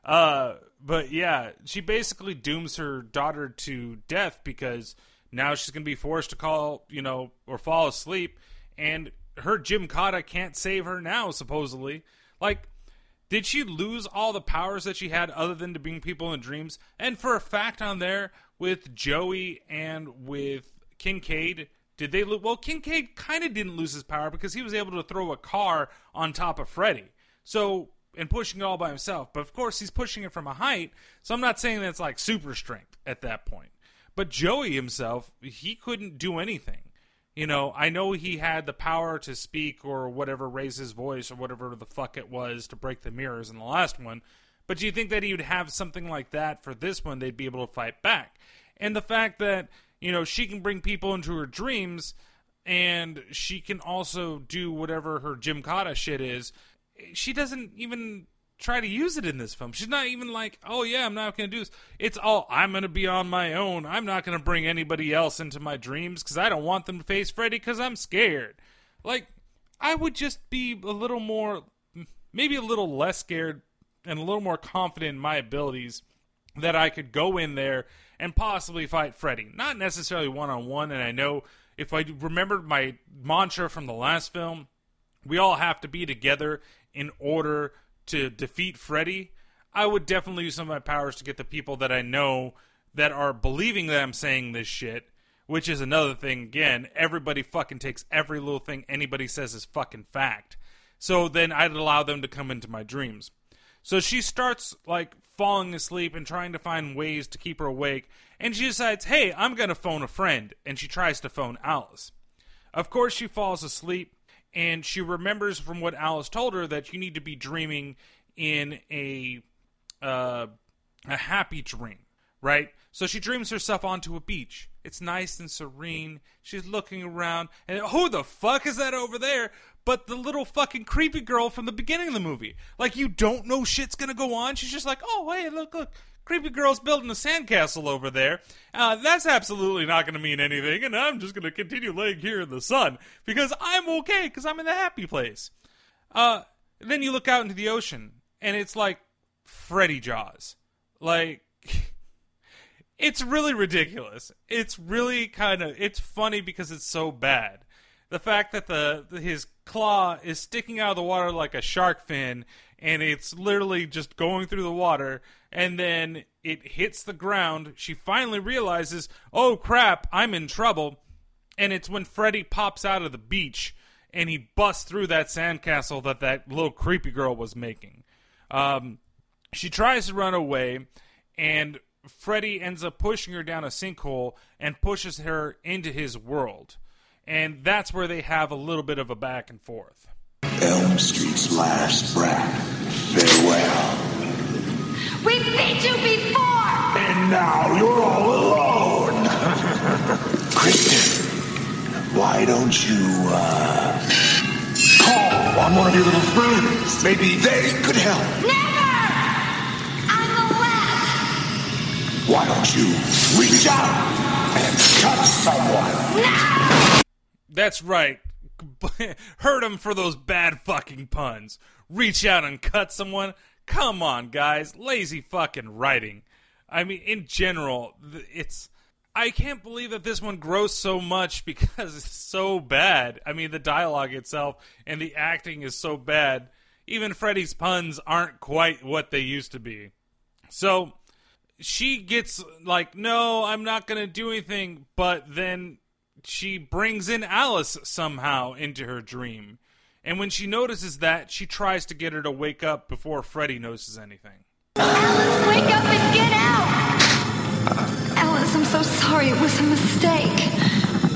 Uh, but yeah, she basically dooms her daughter to death because now she's gonna be forced to call, you know, or fall asleep, and her Gymkata can't save her now. Supposedly, like did she lose all the powers that she had other than to bring people in dreams? And for a fact on there with Joey and with Kincaid, did they lose? Well, Kincaid kind of didn't lose his power because he was able to throw a car on top of Freddy. So, and pushing it all by himself. But of course, he's pushing it from a height. So I'm not saying that's like super strength at that point. But Joey himself, he couldn't do anything. You know, I know he had the power to speak or whatever, raise his voice or whatever the fuck it was to break the mirrors in the last one. But do you think that he would have something like that for this one? They'd be able to fight back. And the fact that, you know, she can bring people into her dreams and she can also do whatever her Gymkata shit is. She doesn't even try to use it in this film. She's not even like, oh yeah, I'm not going to do this. It's all, I'm going to be on my own. I'm not going to bring anybody else into my dreams because I don't want them to face Freddy because I'm scared. Like, I would just be a little more, maybe a little less scared and a little more confident in my abilities that I could go in there and possibly fight Freddy. Not necessarily one on one, and I know if I remembered my mantra from the last film, we all have to be together in order to defeat Freddy, I would definitely use some of my powers to get the people that I know that are believing that I'm saying this shit, which is another thing. Again, everybody fucking takes every little thing anybody says is fucking fact. So then I'd allow them to come into my dreams. So she starts like falling asleep and trying to find ways to keep her awake. And she decides, hey, I'm to phone a friend. And she tries to phone Alice. Of course, she falls asleep and she remembers from what Alice told her that you need to be dreaming in a uh, a happy dream, right? So she dreams herself onto a beach. It's nice and serene. She's looking around, and who the fuck is that over there? But the little fucking creepy girl from the beginning of the movie. Like you don't know shit's gonna go on. She's just like, oh hey, look, look, creepy girl's building a sandcastle over there. Uh, that's absolutely not going to mean anything, and I'm just going to continue laying here in the sun because I'm okay because I'm in the happy place. Uh, then you look out into the ocean, and it's like Freddy Jaws. Like, <laughs> it's really ridiculous. It's really kind of it's funny because it's so bad. The fact that the his claw is sticking out of the water like a shark fin, and it's literally just going through the water and then it hits the ground. She finally realizes, oh crap, I'm in trouble. And it's when Freddy pops out of the beach and he busts through that sandcastle that that little creepy girl was making. Um, she tries to run away, and Freddy ends up pushing her down a sinkhole and pushes her into his world. And that's where they have a little bit of a back and forth. Elm Street's last breath. Farewell. We beat you before! And now you're all alone. <laughs> Kristen, why don't you, uh, call on one of your little friends? Maybe they could help. Never! I'm the last! Why don't you reach out and cut someone? No! That's right. <laughs> Hurt him for those bad fucking puns. Reach out and cut someone. Come on, guys. Lazy fucking writing. I mean, in general, it's. I can't believe that this one grows so much <laughs> because it's so bad. I mean, the dialogue itself and the acting is so bad. Even Freddy's puns aren't quite what they used to be. So she gets like, no, I'm not going to do anything. But then she brings in Alice somehow into her dream. And when she notices that, she tries to get her to wake up before Freddy notices anything. Alice, wake up and get out! Alice, I'm so sorry. It was a mistake.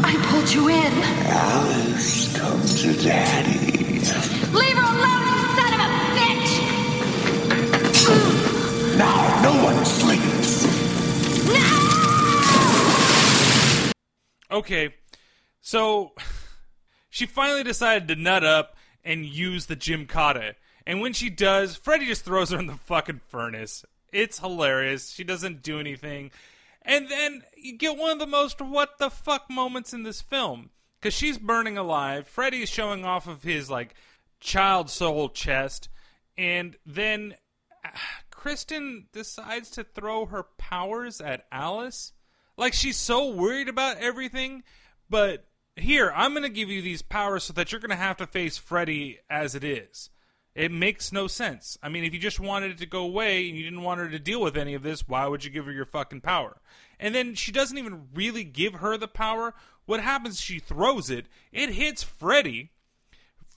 I pulled you in. Alice, come to Daddy. Leave her alone, you son of a bitch! Now no one sleeps. No! Okay, so she finally decided to nut up and use the Gymkata. And when she does, Freddy just throws her in the fucking furnace. It's hilarious. She doesn't do anything. And then you get one of the most what the fuck moments in this film. Because she's burning alive. Freddy is showing off of his, like, child soul chest. And then uh, <sighs> Kristen decides to throw her powers at Alice. Like, she's so worried about everything. But here, I'm going to give you these powers so that you're going to have to face Freddy as it is. It makes no sense. I mean, if you just wanted it to go away and you didn't want her to deal with any of this, why would you give her your fucking power? And then she doesn't even really give her the power. What happens? She throws it. It hits Freddy.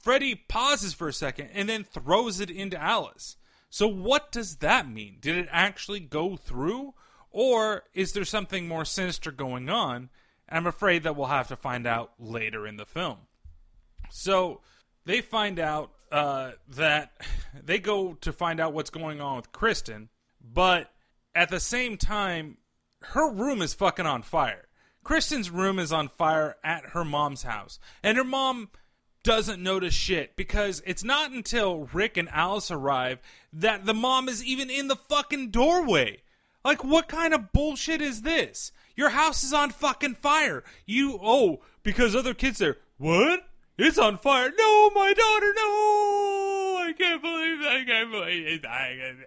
Freddy pauses for a second and then throws it into Alice. So what does that mean? Did it actually go through? Or is there something more sinister going on? I'm afraid that we'll have to find out later in the film. So they find out uh, that <laughs> they go to find out what's going on with Kristen, but at the same time, her room is fucking on fire. Kristen's room is on fire at her mom's house, and her mom doesn't notice shit because it's not until Rick and Alice arrive that the mom is even in the fucking doorway. Like, what kind of bullshit is this? Your house is on fucking fire. You oh because other kids there. What? It's on fire. No, my daughter. No, I can't believe that. I can't believe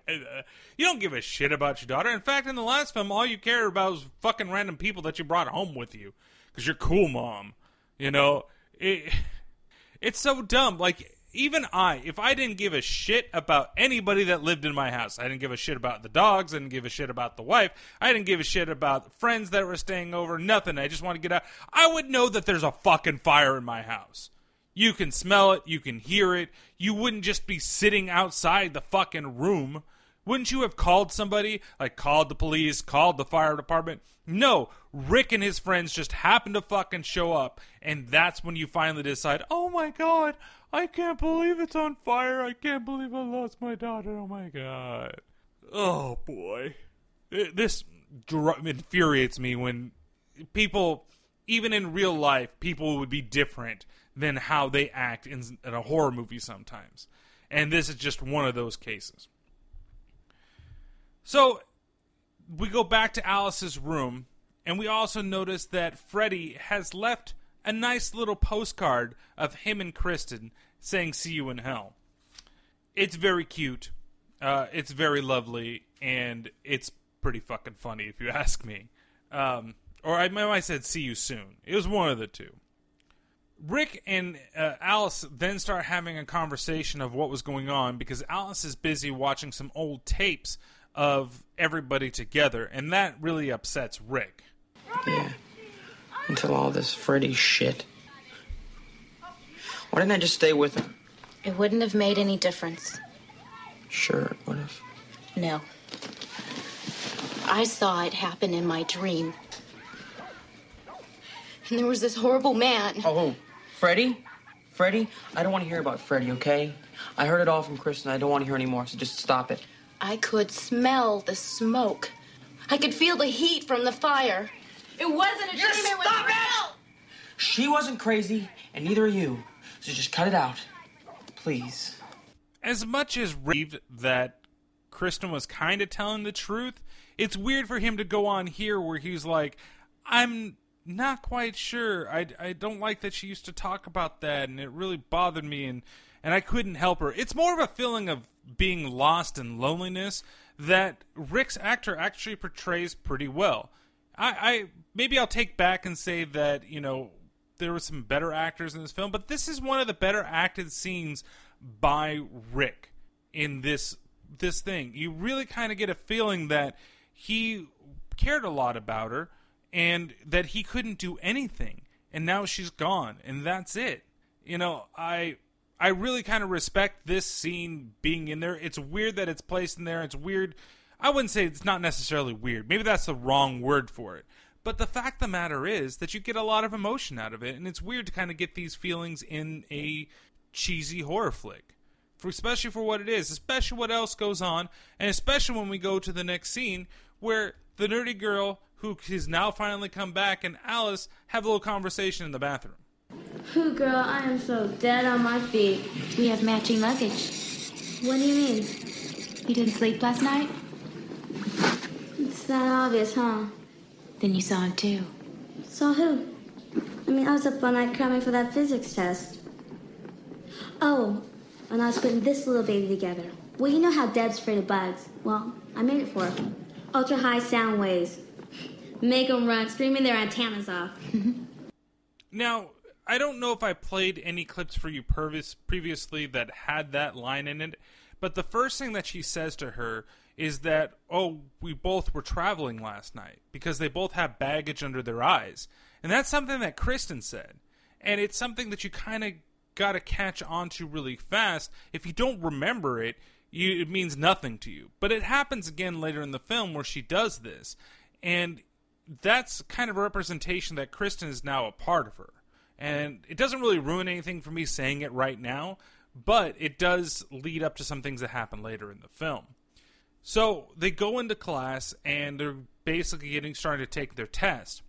it. You don't give a shit about your daughter. In fact, in the last film, all you care about is fucking random people that you brought home with you because you're cool, mom. You know, it, it's so dumb. Like even I, if I didn't give a shit about anybody that lived in my house, I didn't give a shit about the dogs, I didn't give a shit about the wife, I didn't give a shit about friends that were staying over, nothing. I just want to get out. I would know that there's a fucking fire in my house. You can smell it, you can hear it. You wouldn't just be sitting outside the fucking room. Wouldn't you have called somebody? Like called the police, called the fire department? No, Rick and his friends just happened to fucking show up, and that's when you finally decide, oh my god, I can't believe it's on fire. I can't believe I lost my daughter. Oh my god. Oh boy. It- this dr- infuriates me when people, even in real life, people would be different than how they act in, in a horror movie sometimes. And this is just one of those cases. So we go back to Alice's room, and we also notice that Freddy has left a nice little postcard of him and Kristen saying, See you in hell. It's very cute. Uh, it's very lovely, and it's pretty fucking funny, if you <laughs> ask me. Um, or I have said, See you soon. It was one of the two. Rick and uh, Alice then start having a conversation of what was going on because Alice is busy watching some old tapes of everybody together, and that really upsets Rick. Until all this Freddy shit. Why didn't I just stay with him? It wouldn't have made any difference. Sure, it would have. No. I saw it happen in my dream. And there was this horrible man. Oh, who? Freddy? Freddy? I don't want to hear about Freddy, okay? I heard it all from Kristen. I don't want to hear anymore, so just stop it. I could smell the smoke. I could feel the heat from the fire. It wasn't a dream, it was real. She wasn't crazy, and neither are you. So just cut it out. Please. As much as Reeve that Kristen was kind of telling the truth, it's weird for him to go on here where he's like, I'm not quite sure. I, I don't like that she used to talk about that, and it really bothered me, and, and I couldn't help her. It's more of a feeling of being lost and loneliness that Rick's actor actually portrays pretty well. I, I maybe I'll take back and say that you know there were some better actors in this film, but this is one of the better acted scenes by Rick in this this thing. You really kind of get a feeling that he cared a lot about her and that he couldn't do anything and now she's gone and that's it. You know, I I really kind of respect this scene being in there. It's weird that it's placed in there. It's weird. I wouldn't say it's not necessarily weird. Maybe that's the wrong word for it. But the fact of the matter is that you get a lot of emotion out of it, and it's weird to kind of get these feelings in a cheesy horror flick. For especially for what it is, especially what else goes on, and especially when we go to the next scene where the nerdy girl who has now finally come back and Alice have a little conversation in the bathroom. Who, girl? I am so dead on my feet. We have matching luggage. What do you mean? You didn't sleep last night? It's that obvious, huh? Then you saw him too. Saw who? I mean, I was up all night cramming for that physics test. Oh, and I was putting this little baby together. Well, you know how Deb's afraid of bugs. Well, I made it for her. Ultra high sound waves. Make them run, screaming their antennas off. <laughs> Now, I don't know if I played any clips for you previous, previously that had that line in it, but the first thing that she says to her is that, oh, we both were traveling last night because they both have baggage under their eyes. And that's something that Kristen said. And it's something that you kind of got to catch on to really fast. If you don't remember it, you, it means nothing to you. But it happens again later in the film where she does this. And that's kind of a representation that Kristen is now a part of her. And it doesn't really ruin anything for me saying it right now, but it does lead up to some things that happen later in the film. So they go into class and they're basically getting started to take their test.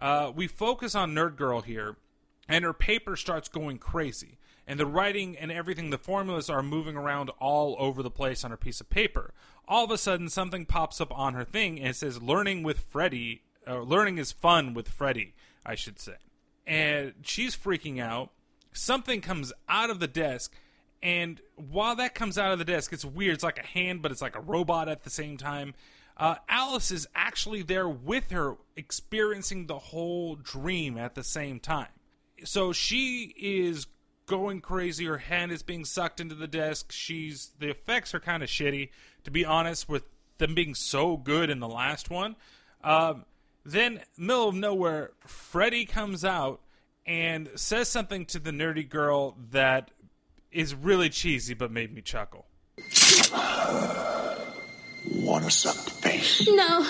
Uh, we focus on Nerd Girl here, and her paper starts going crazy. And the writing and everything, the formulas are moving around all over the place on her piece of paper. All of a sudden, something pops up on her thing and it says, Learning with Freddy, learning is fun with Freddy, I should say. And she's freaking out. Something comes out of the desk, and while that comes out of the desk, it's weird. It's like a hand, but it's like a robot at the same time. Uh, Alice is actually there with her, experiencing the whole dream at the same time. So she is going crazy. Her hand is being sucked into the desk. She's the effects are kind of shitty, to be honest, with them being so good in the last one. Um, then, middle of nowhere, Freddy comes out and says something to the nerdy girl that is really cheesy but made me chuckle. Wanna suck the face? No.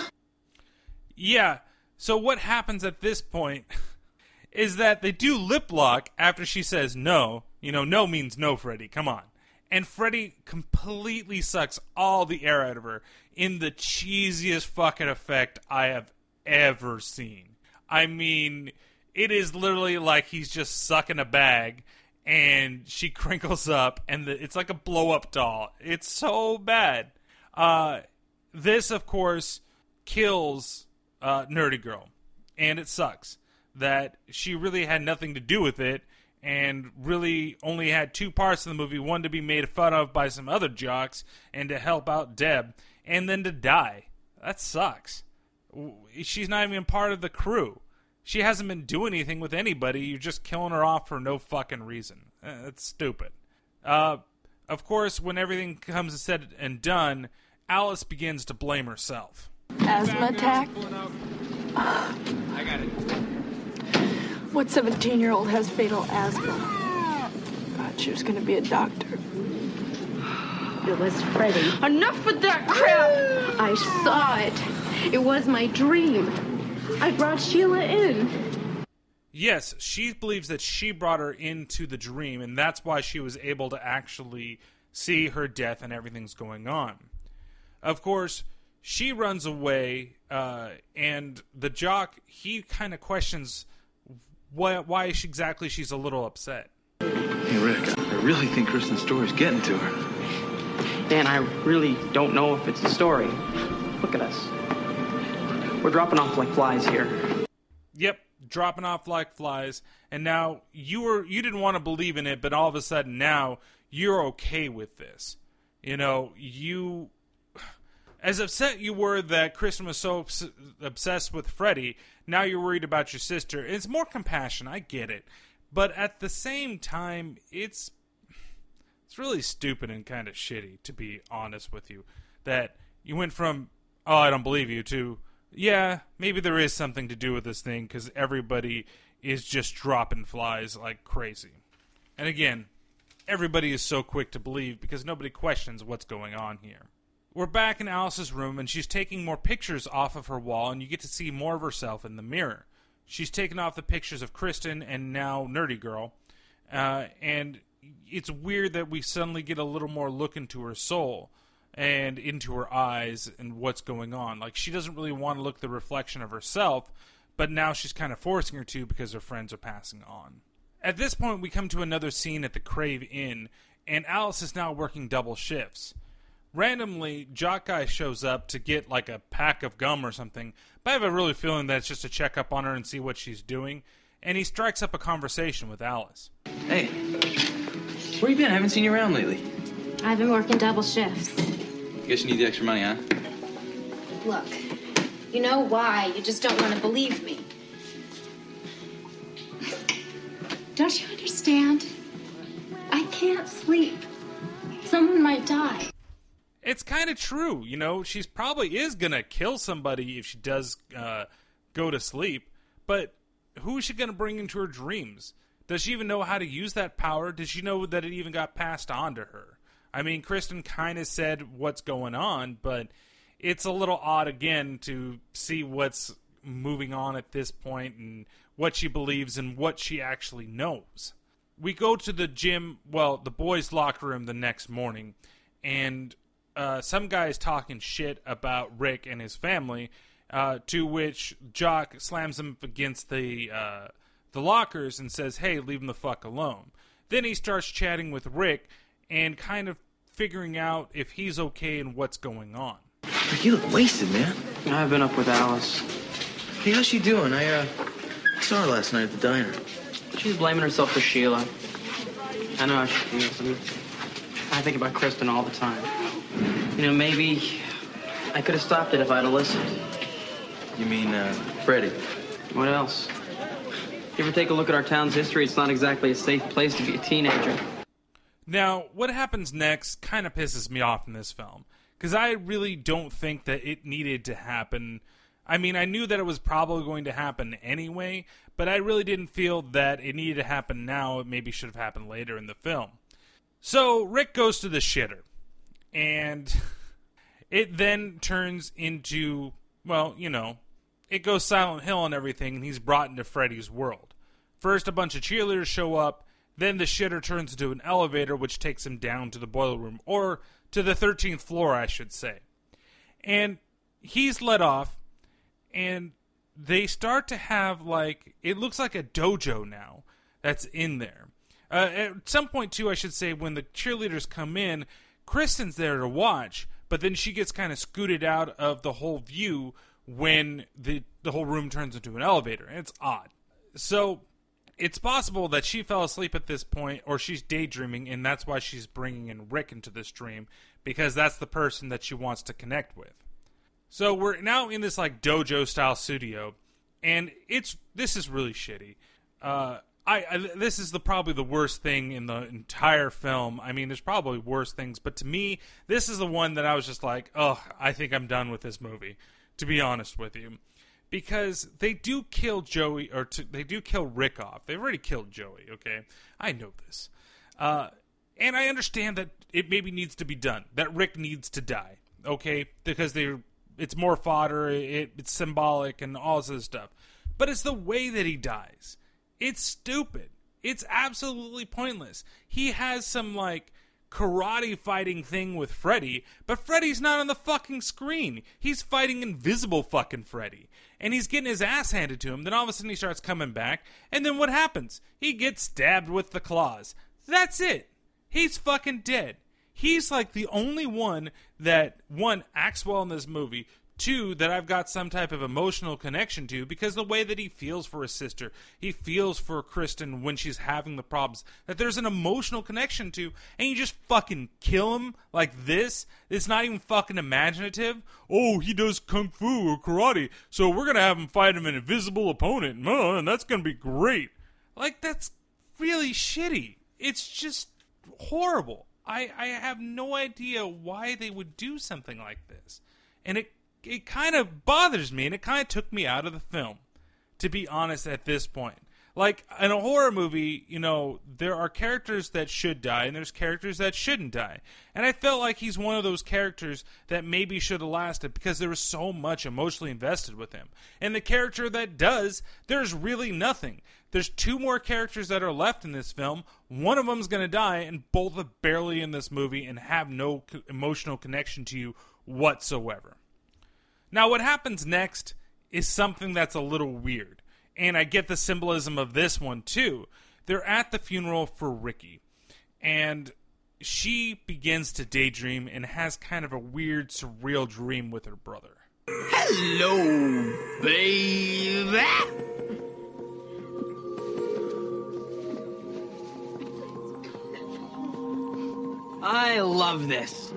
Yeah. So what happens at this point <laughs> is that they do lip lock after she says no. You know, no means no, Freddy. Come on. And Freddy completely sucks all the air out of her in the cheesiest fucking effect I have ever seen. I mean, it is literally like he's just sucking a bag and she <laughs> crinkles up and the, it's like a blow up doll. It's so bad. Uh, this, of course, kills uh, Nerdy Girl, and it sucks that she really had nothing to do with it and really only had two parts in the movie one to be made fun of by some other jocks and to help out Deb, and then to die. That sucks. She's not even part of the crew. She hasn't been doing anything with anybody. You're just killing her off for no fucking reason. That's stupid. Uh, of course, when everything comes said and done, Alice begins to blame herself. Asthma attack? I got it. What 17 year old has fatal asthma? Thought she was gonna be a doctor. It was Freddy. Enough with that crap! I saw it. It was my dream. I brought Sheila in. Yes, she believes that she brought her into the dream, and that's why she was able to actually see her death and everything's going on. Of course, she runs away, uh, and the jock he kind of questions why, why exactly she's a little upset. Hey, Rick, I really think Kristen's story's getting to her. Dan, I really don't know if it's a story. Look at us. We're dropping off like flies here. Yep, dropping off like flies, and now you were you didn't want to believe in it, but all of a sudden now you're okay with this. You know, you as upset you were that Kristen was so obs- obsessed with Freddy, now you're worried about your sister. It's more compassion, I get it. But at the same time, it's it's really stupid and kind of shitty to be honest with you that you went from oh, I don't believe you to yeah, maybe there is something to do with this thing cuz everybody is just dropping flies like crazy. And again, everybody is so quick to believe because nobody questions what's going on here. We're back in Alice's room, and she's taking more pictures off of her wall, and you get to see more of herself in the mirror. She's taken off the pictures of Kristen and now Nerdy Girl, uh, and it's weird that we suddenly get a little more look into her soul and into her eyes and what's going on. Like she doesn't really want to look the reflection of herself, but now she's kind of forcing her to because her friends are passing on. At this point, we come to another scene at the Crave Inn, and Alice is now working double shifts randomly jock guy shows up to get like a pack of gum or something but i have a really feeling that it's just to check up on her and see what she's doing and he strikes up a conversation with alice Hey, where you been? I haven't seen you around lately. I've been working double shifts. Guess you need the extra money, huh? Look, you know why. You just don't want to believe me. Don't you understand? I can't sleep. Someone might die. it's kind of true you know she's probably is gonna kill somebody if she does uh, go to sleep but who is she gonna bring into her dreams does she even know how to use that power does she know that it even got passed on to her i mean kristen kind of said what's going on but it's a little odd again to see what's moving on at this point and what she believes and what she actually knows we go to the gym well the boys locker room the next morning and uh, some guy is talking shit about Rick and his family, uh, to which Jock slams him against the uh, the lockers and says, "Hey, leave him the fuck alone." Then he starts chatting with Rick and kind of figuring out if he's okay and what's going on. You look wasted, man. I've been up with Alice. Hey, how's she doing? I uh, saw her last night at the diner. She's blaming herself for Sheila. I know how she feels. I, mean, I think about Kristen all the time. You know, maybe I could have stopped it if I'd have listened. You mean, uh, Freddy? What else? If you ever take a look at our town's history? It's not exactly a safe place to be a teenager. Now, what happens next kind of pisses me off in this film because I really don't think that it needed to happen. I mean, I knew that it was probably going to happen anyway, but I really didn't feel that it needed to happen now. It maybe should have happened later in the film. So Rick goes to the shitter, and <laughs> it then turns into, well, you know, it goes Silent Hill and everything, and he's brought into Freddy's world. First, a bunch of cheerleaders show up, then the shitter turns into an elevator, which takes him down to the boiler room, or to the 13th floor, I should say. And he's let off, and they start to have, like, it looks like a dojo now that's in there. Uh, at some point, too, I should say, when the cheerleaders come in, Kristen's there to watch, but then she gets kind of scooted out of the whole view when the the whole room turns into an elevator, and it's odd. So it's possible that she fell asleep at this point, or she's daydreaming, and that's why she's bringing in Rick into this dream because that's the person that she wants to connect with. So we're now in this like dojo style studio, and it's this is really shitty. Uh, I, I this is the probably the worst thing in the entire film. I mean, there's probably worse things, but to me, this is the one that I was just like, oh, I think I'm done with this movie. To be honest with you, because they do kill Joey or to, they do kill Rick off. They've already killed Joey. Okay, I know this, uh, and I understand that it maybe needs to be done. That Rick needs to die. Okay, because they it's more fodder. It, it's symbolic and all this other stuff. But it's the way that he dies. It's stupid. It's absolutely pointless. He has some like karate fighting thing with Freddy, but Freddy's not on the fucking screen. He's fighting invisible fucking Freddy. And he's getting his ass handed to him. Then all of a sudden he starts coming back. And then what happens? He gets stabbed with the claws. That's it. He's fucking dead. He's like the only one that, one, acts well in this movie, two that I've got some type of emotional connection to because the way that he feels for his sister, he feels for Kristen when she's having the problems, that there's an emotional connection to, and you just fucking kill him like this. It's not even fucking imaginative. Oh, he does kung fu or karate, so we're gonna have him fight him an invisible opponent, uh, and that's gonna be great. Like that's really shitty. It's just horrible. I, I have no idea why they would do something like this. And it it kind of bothers me and it kind of took me out of the film to be honest at this point. Like in a horror movie you know there are characters that should die and there's characters that shouldn't die. And i felt like he's one of those characters that maybe should have lasted because there was so much emotionally invested with him. And the character that does there's really nothing. There's two more characters that are left in this film. One of them's going to die and both are barely in this movie and have no emotional connection to you whatsoever now, what happens next is something that's a little weird. And I get the symbolism of this one too. They're at the funeral for Ricky. And she begins to daydream and has kind of a weird, surreal dream with her brother. Hello, baby. I love this.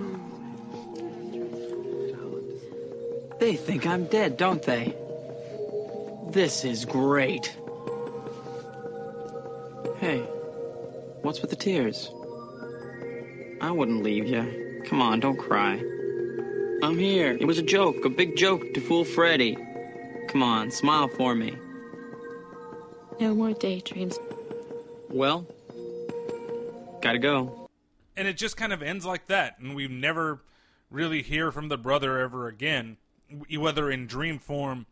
They think I'm dead, don't they? This is great. Hey, what's with the tears? I wouldn't leave you. Come on, don't cry. I'm here. It was a joke, a big joke to fool Freddy. Come on, smile for me. No more daydreams. Well, gotta go. And it just kind of ends like that, and we never really hear from the brother ever again whether in dream form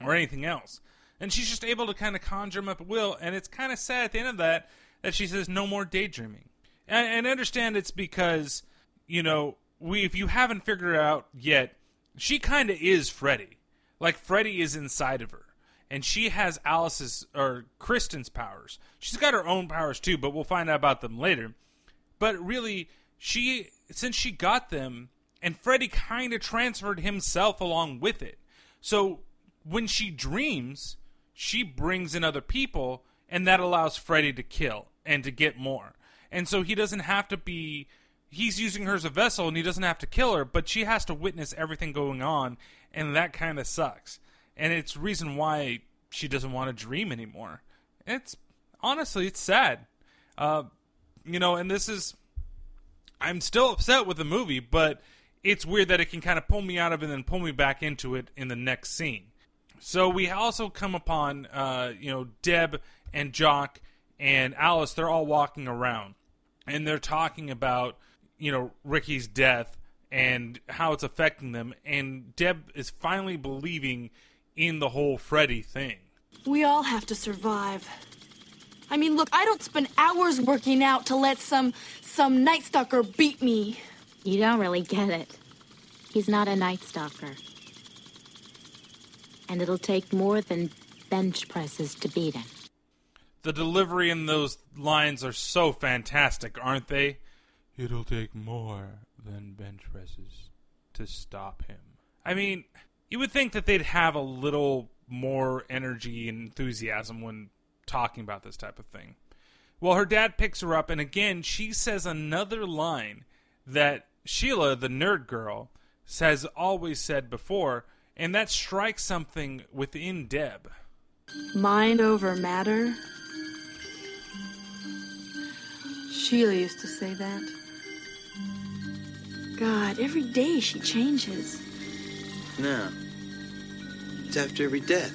or anything else. And she's just able to kind of conjure him up at will, and it's kind of sad at the end of that that she says no more daydreaming. And, and understand it's because you know we if you haven't figured it out yet, she kind of is Freddy. Like Freddy is inside of her, and she has Alice's or Kristen's powers. She's got her own powers too, but we'll find out about them later. But really, she since she got them, and Freddy kind of transferred himself along with it. So when she dreams, she brings in other people, and that allows Freddy to kill and to get more. And so he doesn't have to be. He's using her as a vessel, and he doesn't have to kill her, but she has to witness everything going on, and that kind of sucks. And it's reason why she doesn't want to dream anymore. It's honestly, it's sad. Uh, you know, and this is. I'm still upset with the movie, but it's weird that it can kind of pull me out of it and then pull me back into it in the next scene. So we also come upon, uh, you know, Deb and Jock and Alice. They're all walking around, and they're talking about, you know, Ricky's death and how it's affecting them. And Deb is finally believing in the whole Freddy thing. We all have to survive. I mean, look, I don't spend hours working out to let some some night stalker beat me. You don't really get it. He's not a night stalker. And it'll take more than bench presses to beat him. The delivery in those lines are so fantastic, aren't they? It'll take more than bench presses to stop him. I mean, you would think that they'd have a little more energy and enthusiasm when talking about this type of thing. Well, her dad picks her up, and again, she says another line that Sheila, the nerd girl, has always said before, and that strikes something within Deb. Mind over matter. Sheila used to say that. God, every day she changes. No. It's after every death.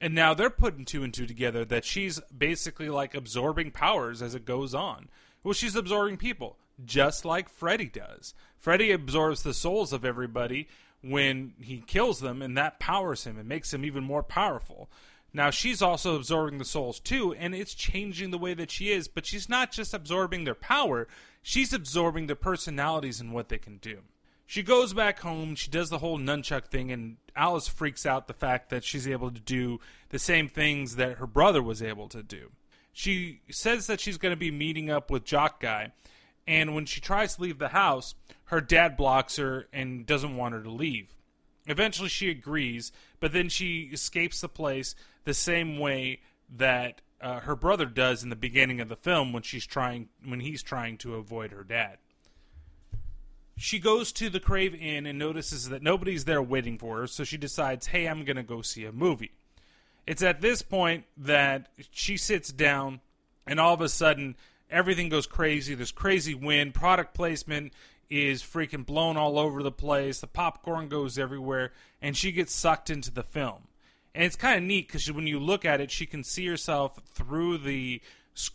And now they're putting two and two together that she's basically like absorbing powers as it goes on. Well, she's absorbing people, just like Freddy does. Freddy absorbs the souls of everybody when he kills them, and that powers him and makes him even more powerful. Now, she's also absorbing the souls too, and it's changing the way that she is, but she's not just absorbing their power, she's absorbing their personalities and what they can do. She goes back home, she does the whole nunchuck thing, and Alice freaks out the fact that she's able to do the same things that her brother was able to do. She says that she's going to be meeting up with Jock Guy, and when she tries to leave the house, her dad blocks her and doesn't want her to leave. Eventually, she agrees, but then she escapes the place the same way that uh, her brother does in the beginning of the film when she's trying when he's trying to avoid her dad. She goes to the Crave Inn and notices that nobody's there waiting for her, so she decides, "Hey, I'm going to go see a movie." It's at this point that she sits down, and all of a sudden, everything goes crazy. There's crazy wind, product placement is freaking blown all over the place. The popcorn goes everywhere, and she gets sucked into the film. And it's kind of neat because when you look at it, she can see herself through the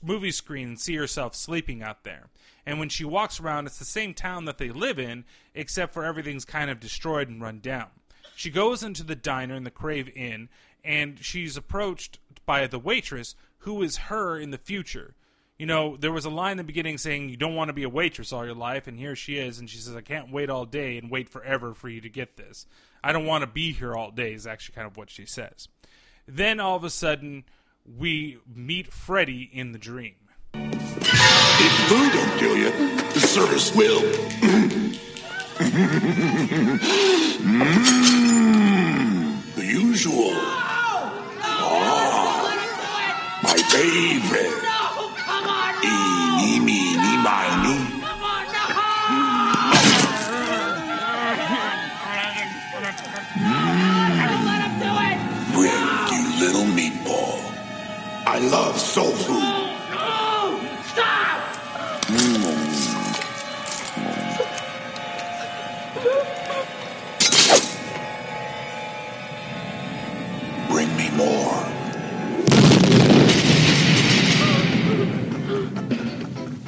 movie screen and see herself sleeping out there. And when she walks around, it's the same town that they live in, except for everything's kind of destroyed and run down. She goes into the diner in the Crave Inn, and she's approached by the waitress, who is her in the future. You know, there was a line in the beginning saying you don't want to be a waitress all your life, and here she is, and she says, I can't wait all day and wait forever for you to get this. I don't want to be here all day, is actually kind of what she says. Then all of a sudden, we meet Freddy in the dream. If food don't kill you, the service will. Mm, the usual. Ah, my favorite. Eeny, meeny, miny. Rick, you little meatball. I love soul food.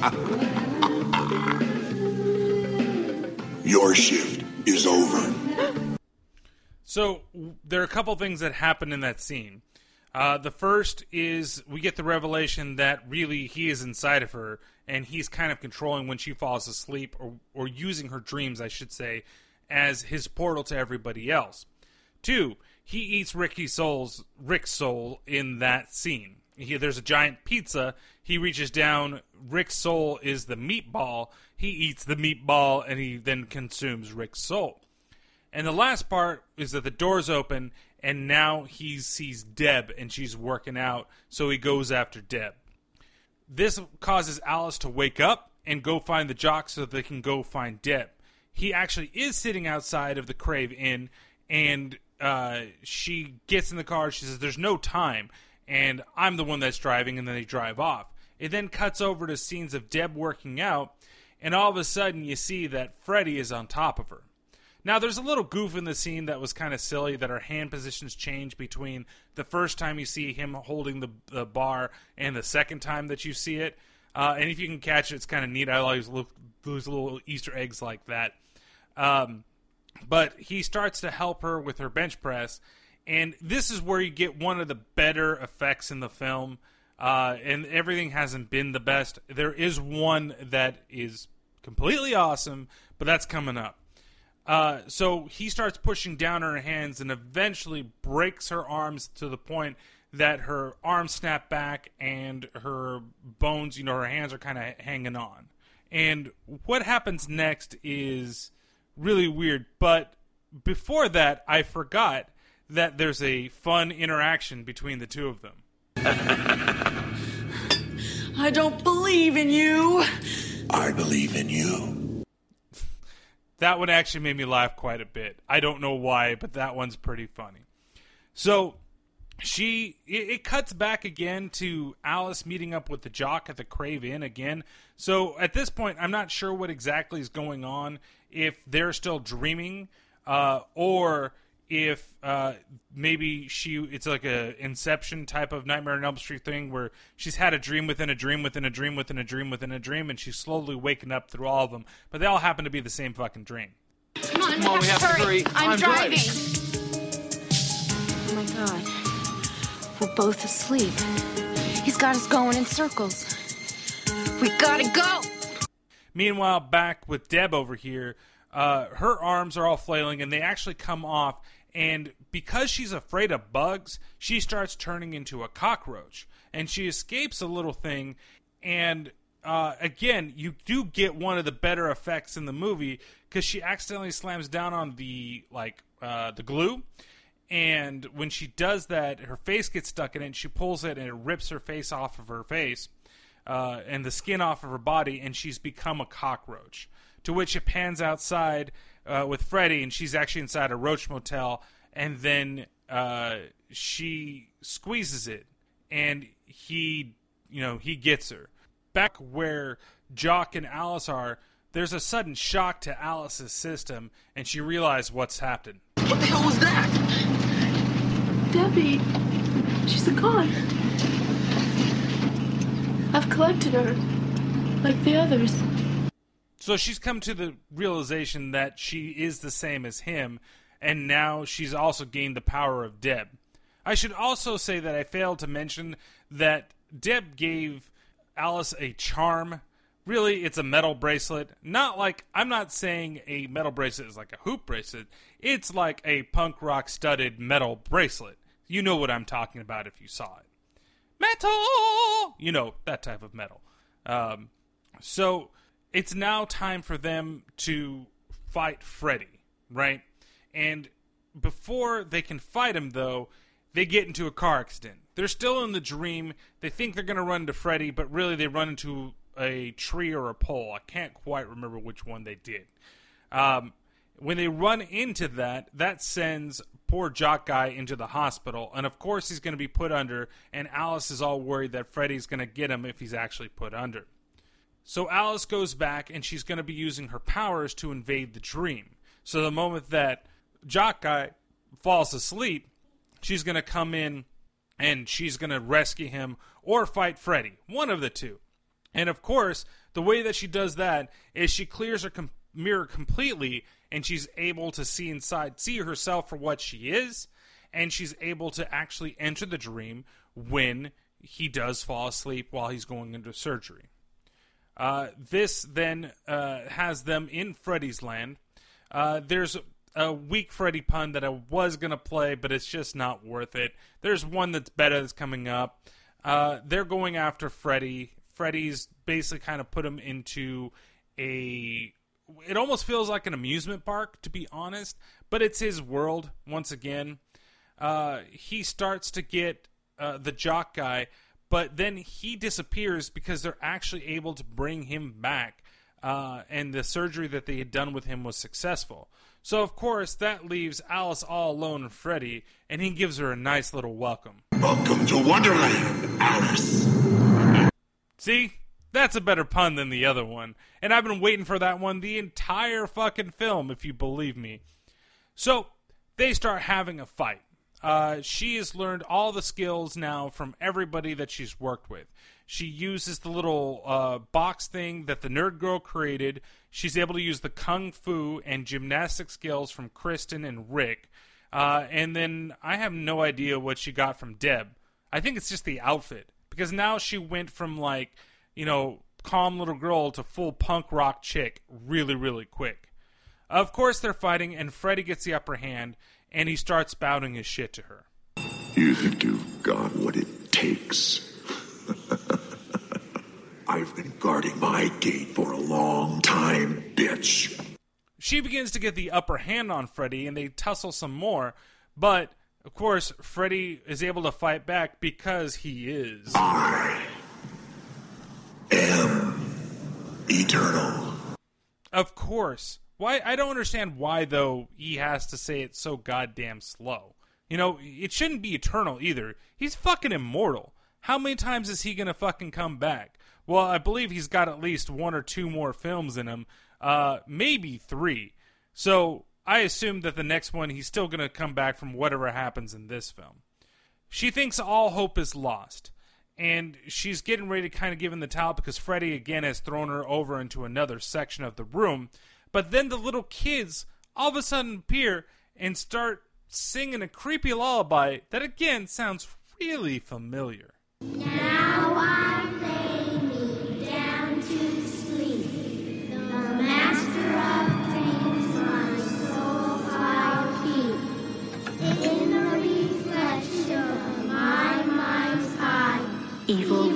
<laughs> Your shift is over. So there are a couple things that happen in that scene. Uh, the first is we get the revelation that really he is inside of her, and he's kind of controlling when she falls asleep, or or using her dreams, I should say, as his portal to everybody else. Two, he eats Ricky's soul's Rick's soul in that scene. He, there's a giant pizza. He reaches down. Rick's soul is the meatball. He eats the meatball, and he then consumes Rick's soul. And the last part is that the doors open, and now he sees Deb, and she's working out, so he goes after Deb. This causes Alice to wake up and go find the jock so they can go find Deb. He actually is sitting outside of the Crave Inn, and uh, she gets in the car. She says, "There's no time," and I'm the one that's driving, and then they drive off. It then cuts over to scenes of Deb working out, and all of a sudden you see that Freddy is on top of her. Now, there's a little goof in the scene that was kind of silly that her hand positions change between the first time you see him holding the, the bar and the second time that you see it. Uh, and if you can catch it, it's kind of neat. I always look those little Easter eggs like that. Um, but he starts to help her with her bench press, and this is where you get one of the better effects in the film. Uh, and everything hasn't been the best. There is one that is completely awesome, but that's coming up. Uh, so he starts pushing down her hands and eventually breaks her arms to the point that her arms snap back and her bones, you know, her hands are kind of hanging on. And what happens next is really weird. But before that, I forgot that there's a fun interaction between the two of them. I don't believe in you. I believe in you. <laughs> That one actually made me laugh quite a bit. I don't know why, but that one's pretty funny. So she it, it, cuts back again to Alice meeting up with the jock at the Crave Inn again. So at this point, I'm not sure what exactly is going on. If they're still dreaming, uh, or if uh, maybe she it's like a Inception type of Nightmare on Elm Street thing where she's had a dream within a dream within a dream within a dream within a dream, and she's slowly waking up through all of them. But they all happen to be the same fucking dream. Come on, Come on, we have to hurry. I'm I'm driving. Oh my god. We're both asleep. He's got us going in circles. We gotta go! Meanwhile, back with Deb over here, uh, her arms are all flailing and they actually come off. And because she's afraid of bugs, she starts turning into a cockroach. And she escapes a little thing. And uh, again, you do get one of the better effects in the movie because she accidentally slams down on the like uh, the glue, and when she does that, her face gets stuck in it. and She pulls it, and it rips her face off of her face, uh, and the skin off of her body, and she's become a cockroach. To which it pans outside uh, with Freddy, and she's actually inside a roach motel, and then uh, she squeezes it, and he, you know, he gets her back where Jock and Alice are. There's a sudden shock to Alice's system, and she realizes what's happened. What the hell was that? Debbie, she's a con. I've collected her, like the others. So she's come to the realization that she is the same as him, and now she's also gained the power of Deb. I should also say that I failed to mention that Deb gave Alice a charm. Really, it's a metal bracelet. Not like, I'm not saying a metal bracelet is like a hoop bracelet. It's like a punk rock studded metal bracelet. You know what I'm talking about if you saw it. Metal! You know, that type of metal. Um, so it's now time for them to fight Freddy, right? And before they can fight him, though, they get into a car accident. They're still in the dream. They think they're going to run into Freddy, but really they run into a tree or a pole. I can't quite remember which one they did. Um, when they run into that, that sends poor jock guy into the hospital, and of course he's going to be put under. And Alice is all worried that Freddy's going to get him if he's actually put under. So Alice goes back, and she's going to be using her powers to invade the dream. So the moment that jock guy falls asleep, she's going to come in and she's going to rescue him or fight Freddy, one of the two. And of course, the way that she does that is she clears her com- mirror completely and she's able to see inside, see herself for what she is, and she's able to actually enter the dream when he does fall asleep while he's going into surgery. Uh, this then uh, has them in Freddy's land. Uh, there's a weak Freddy pun that I was gonna play, but it's just not worth it. There's one that's better that's coming up. Uh, they're going after Freddy. Freddy's basically kind of put him into a. It almost feels like an amusement park, to be honest, but it's his world once again. Uh, he starts to get the jock guy, but then he disappears because they're actually able to bring him back, uh, and the surgery that they had done with him was successful. So, of course, that leaves Alice all alone with Freddy, and he gives her a nice little welcome. Welcome to Wonderland, Alice. See? That's a better pun than the other one. And I've been waiting for that one the entire fucking film, if you believe me. So they start having a fight. Uh, she has learned all the skills now from everybody that she's worked with. She uses the little uh, box thing that the nerd girl created. She's able to use the kung fu and gymnastic skills from Kristen and Rick. Uh, and then I have no idea what she got from Deb. I think it's just the outfit because now she went from like, you know, calm little girl to full punk rock chick really, really quick. Of course, they're fighting, and Freddy gets the upper hand, and he starts spouting his shit to her. You think you've got what it takes? <laughs> I've been guarding my gate for a long time, bitch. She begins to get the upper hand on Freddy, and they tussle some more, but of course, Freddy is able to fight back because he is. I am eternal. Of course. Why I don't understand why though he has to say it so goddamn slow. You know, it shouldn't be eternal either. He's fucking immortal. How many times is he gonna fucking come back? Well, I believe he's got at least one or two more films in him, uh, maybe three. So I assume that the next one he's still gonna come back from whatever happens in this film. She thinks all hope is lost, and she's getting ready to kind of give him the towel because Freddy again has thrown her over into another section of the room. But then the little kids all of a sudden appear and start singing a creepy lullaby that again sounds really familiar. Now I lay me down to sleep. The master of dreams my soul I keep. In the reflection of my mind's eye. Evil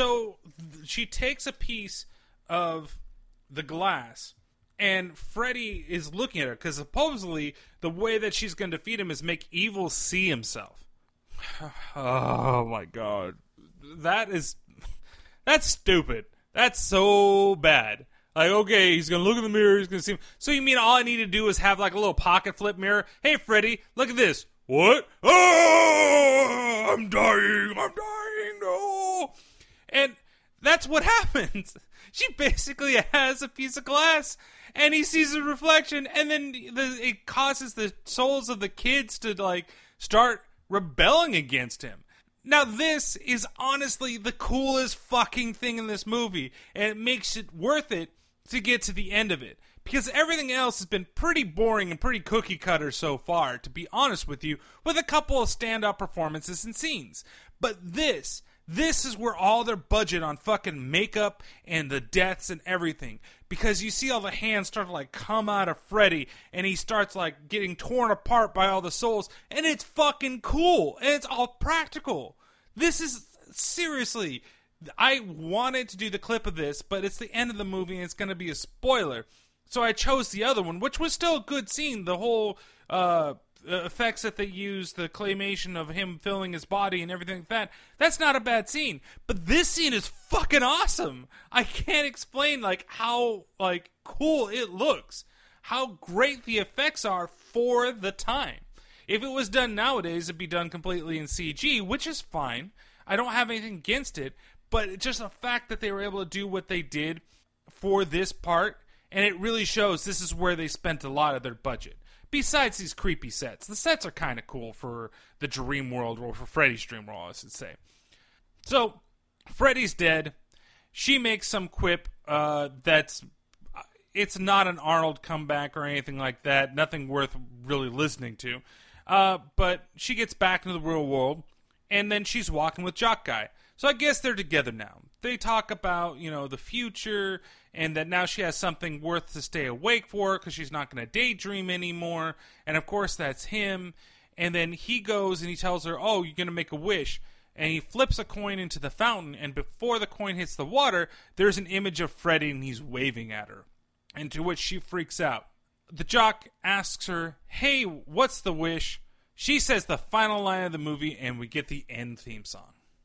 so she takes a piece of the glass, and Freddy is looking at her because supposedly the way that she's going to defeat him is make evil see himself. <sighs> oh my god, that is <laughs> that's stupid. That's so bad. Like, okay, he's gonna look in the mirror. He's gonna see. Him. So you mean all I need to do is have like a little pocket flip mirror? Hey, Freddy, look at this. What? Oh, I'm dying. I'm dying. And that's what <laughs> happens. She basically has a piece of glass, and he sees a reflection, and then the, it causes the souls of the kids to like start rebelling against him. Now, this is honestly the coolest fucking thing in this movie, and it makes it worth it to get to the end of it. Because everything else has been pretty boring and pretty cookie cutter so far, to be honest with you, with a couple of stand up performances and scenes. But this, this is where all their budget on fucking makeup and the deaths and everything. Because you see all the hands start to like come out of Freddy and he starts like getting torn apart by all the souls and it's fucking cool and it's all practical. This is seriously I wanted to do the clip of this, but it's the end of the movie and it's going to be a spoiler. So I chose the other one, which was still a good scene. The whole uh, effects that they used, the claymation of him filling his body and everything like that. That's not a bad scene. But this scene is fucking awesome. I can't explain like how like cool it looks. How great the effects are for the time. If it was done nowadays, it'd be done completely in CG, which is fine. I don't have anything against it, but just the fact that they were able to do what they did for this part, and it really shows this is where they spent a lot of their budget. Besides these creepy sets, the sets are kind of cool for the Dream World or for Freddy's Dream World, I should say. So, Freddy's dead. She makes some quip uh, that's it's not an Arnold comeback or anything like that. Nothing worth really listening to. Uh, but she gets back into the real world, and then she's walking with Jock Guy. So I guess they're together now. They talk about you know the future, and that now she has something worth to stay awake for because she's not going to daydream anymore. And of course that's him. And then he goes and he tells her, "Oh, you're going to make a wish." And he flips a coin into the fountain, and before the coin hits the water, there's an image of Freddy, and he's waving at her. And to which she freaks out. The jock asks her, Hey, what's the wish? She says the final line of the movie, and we get the end theme song.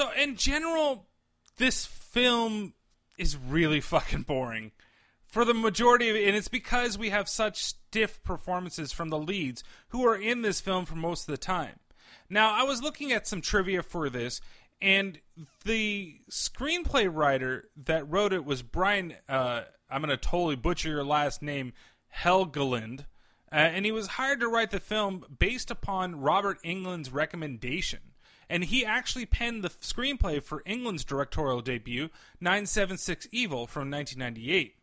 So, in general, this film is really fucking boring for the majority of it, and it's because we have such stiff performances from the leads who are in this film for most of the time. Now, I was looking at some trivia for this, and the screenplay writer that wrote it was Brian. Uh, I'm going to totally butcher your last name, Helgeland. Uh, and he was hired to write the film based upon Robert Englund's recommendation. And he actually penned the screenplay for Englund's directorial debut, 976 Evil, from 1998.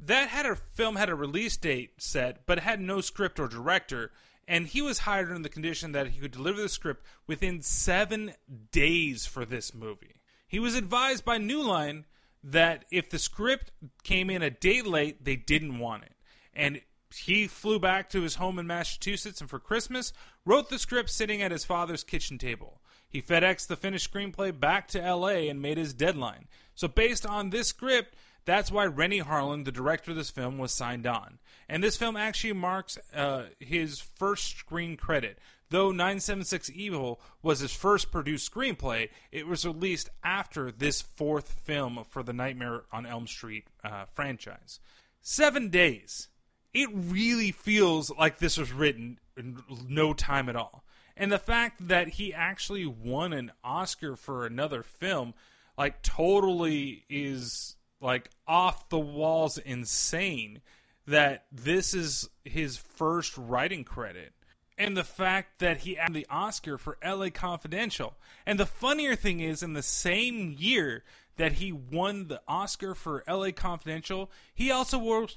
That had a film had a release date set, but had no script or director, and he was hired on the condition that he could deliver the script within seven days for this movie. He was advised by New Line that if the script came in a day late, they didn't want it. And he flew back to his home in Massachusetts and for Christmas wrote the script sitting at his father's kitchen table. He FedExed the finished screenplay back to LA and made his deadline. So, based on this script, that's why Renny Harlin, the director of this film, was signed on. And this film actually marks uh, his first screen credit. Though 976 Evil was his first produced screenplay, it was released after this fourth film for the Nightmare on Elm Street uh, franchise. Seven days. It really feels like this was written in no time at all. And the fact that he actually won an Oscar for another film, like, totally is like off the walls insane that this is his first writing credit and the fact that he had the Oscar for LA Confidential. And the funnier thing is, in the same year that he won the Oscar for LA Confidential, he also <laughs>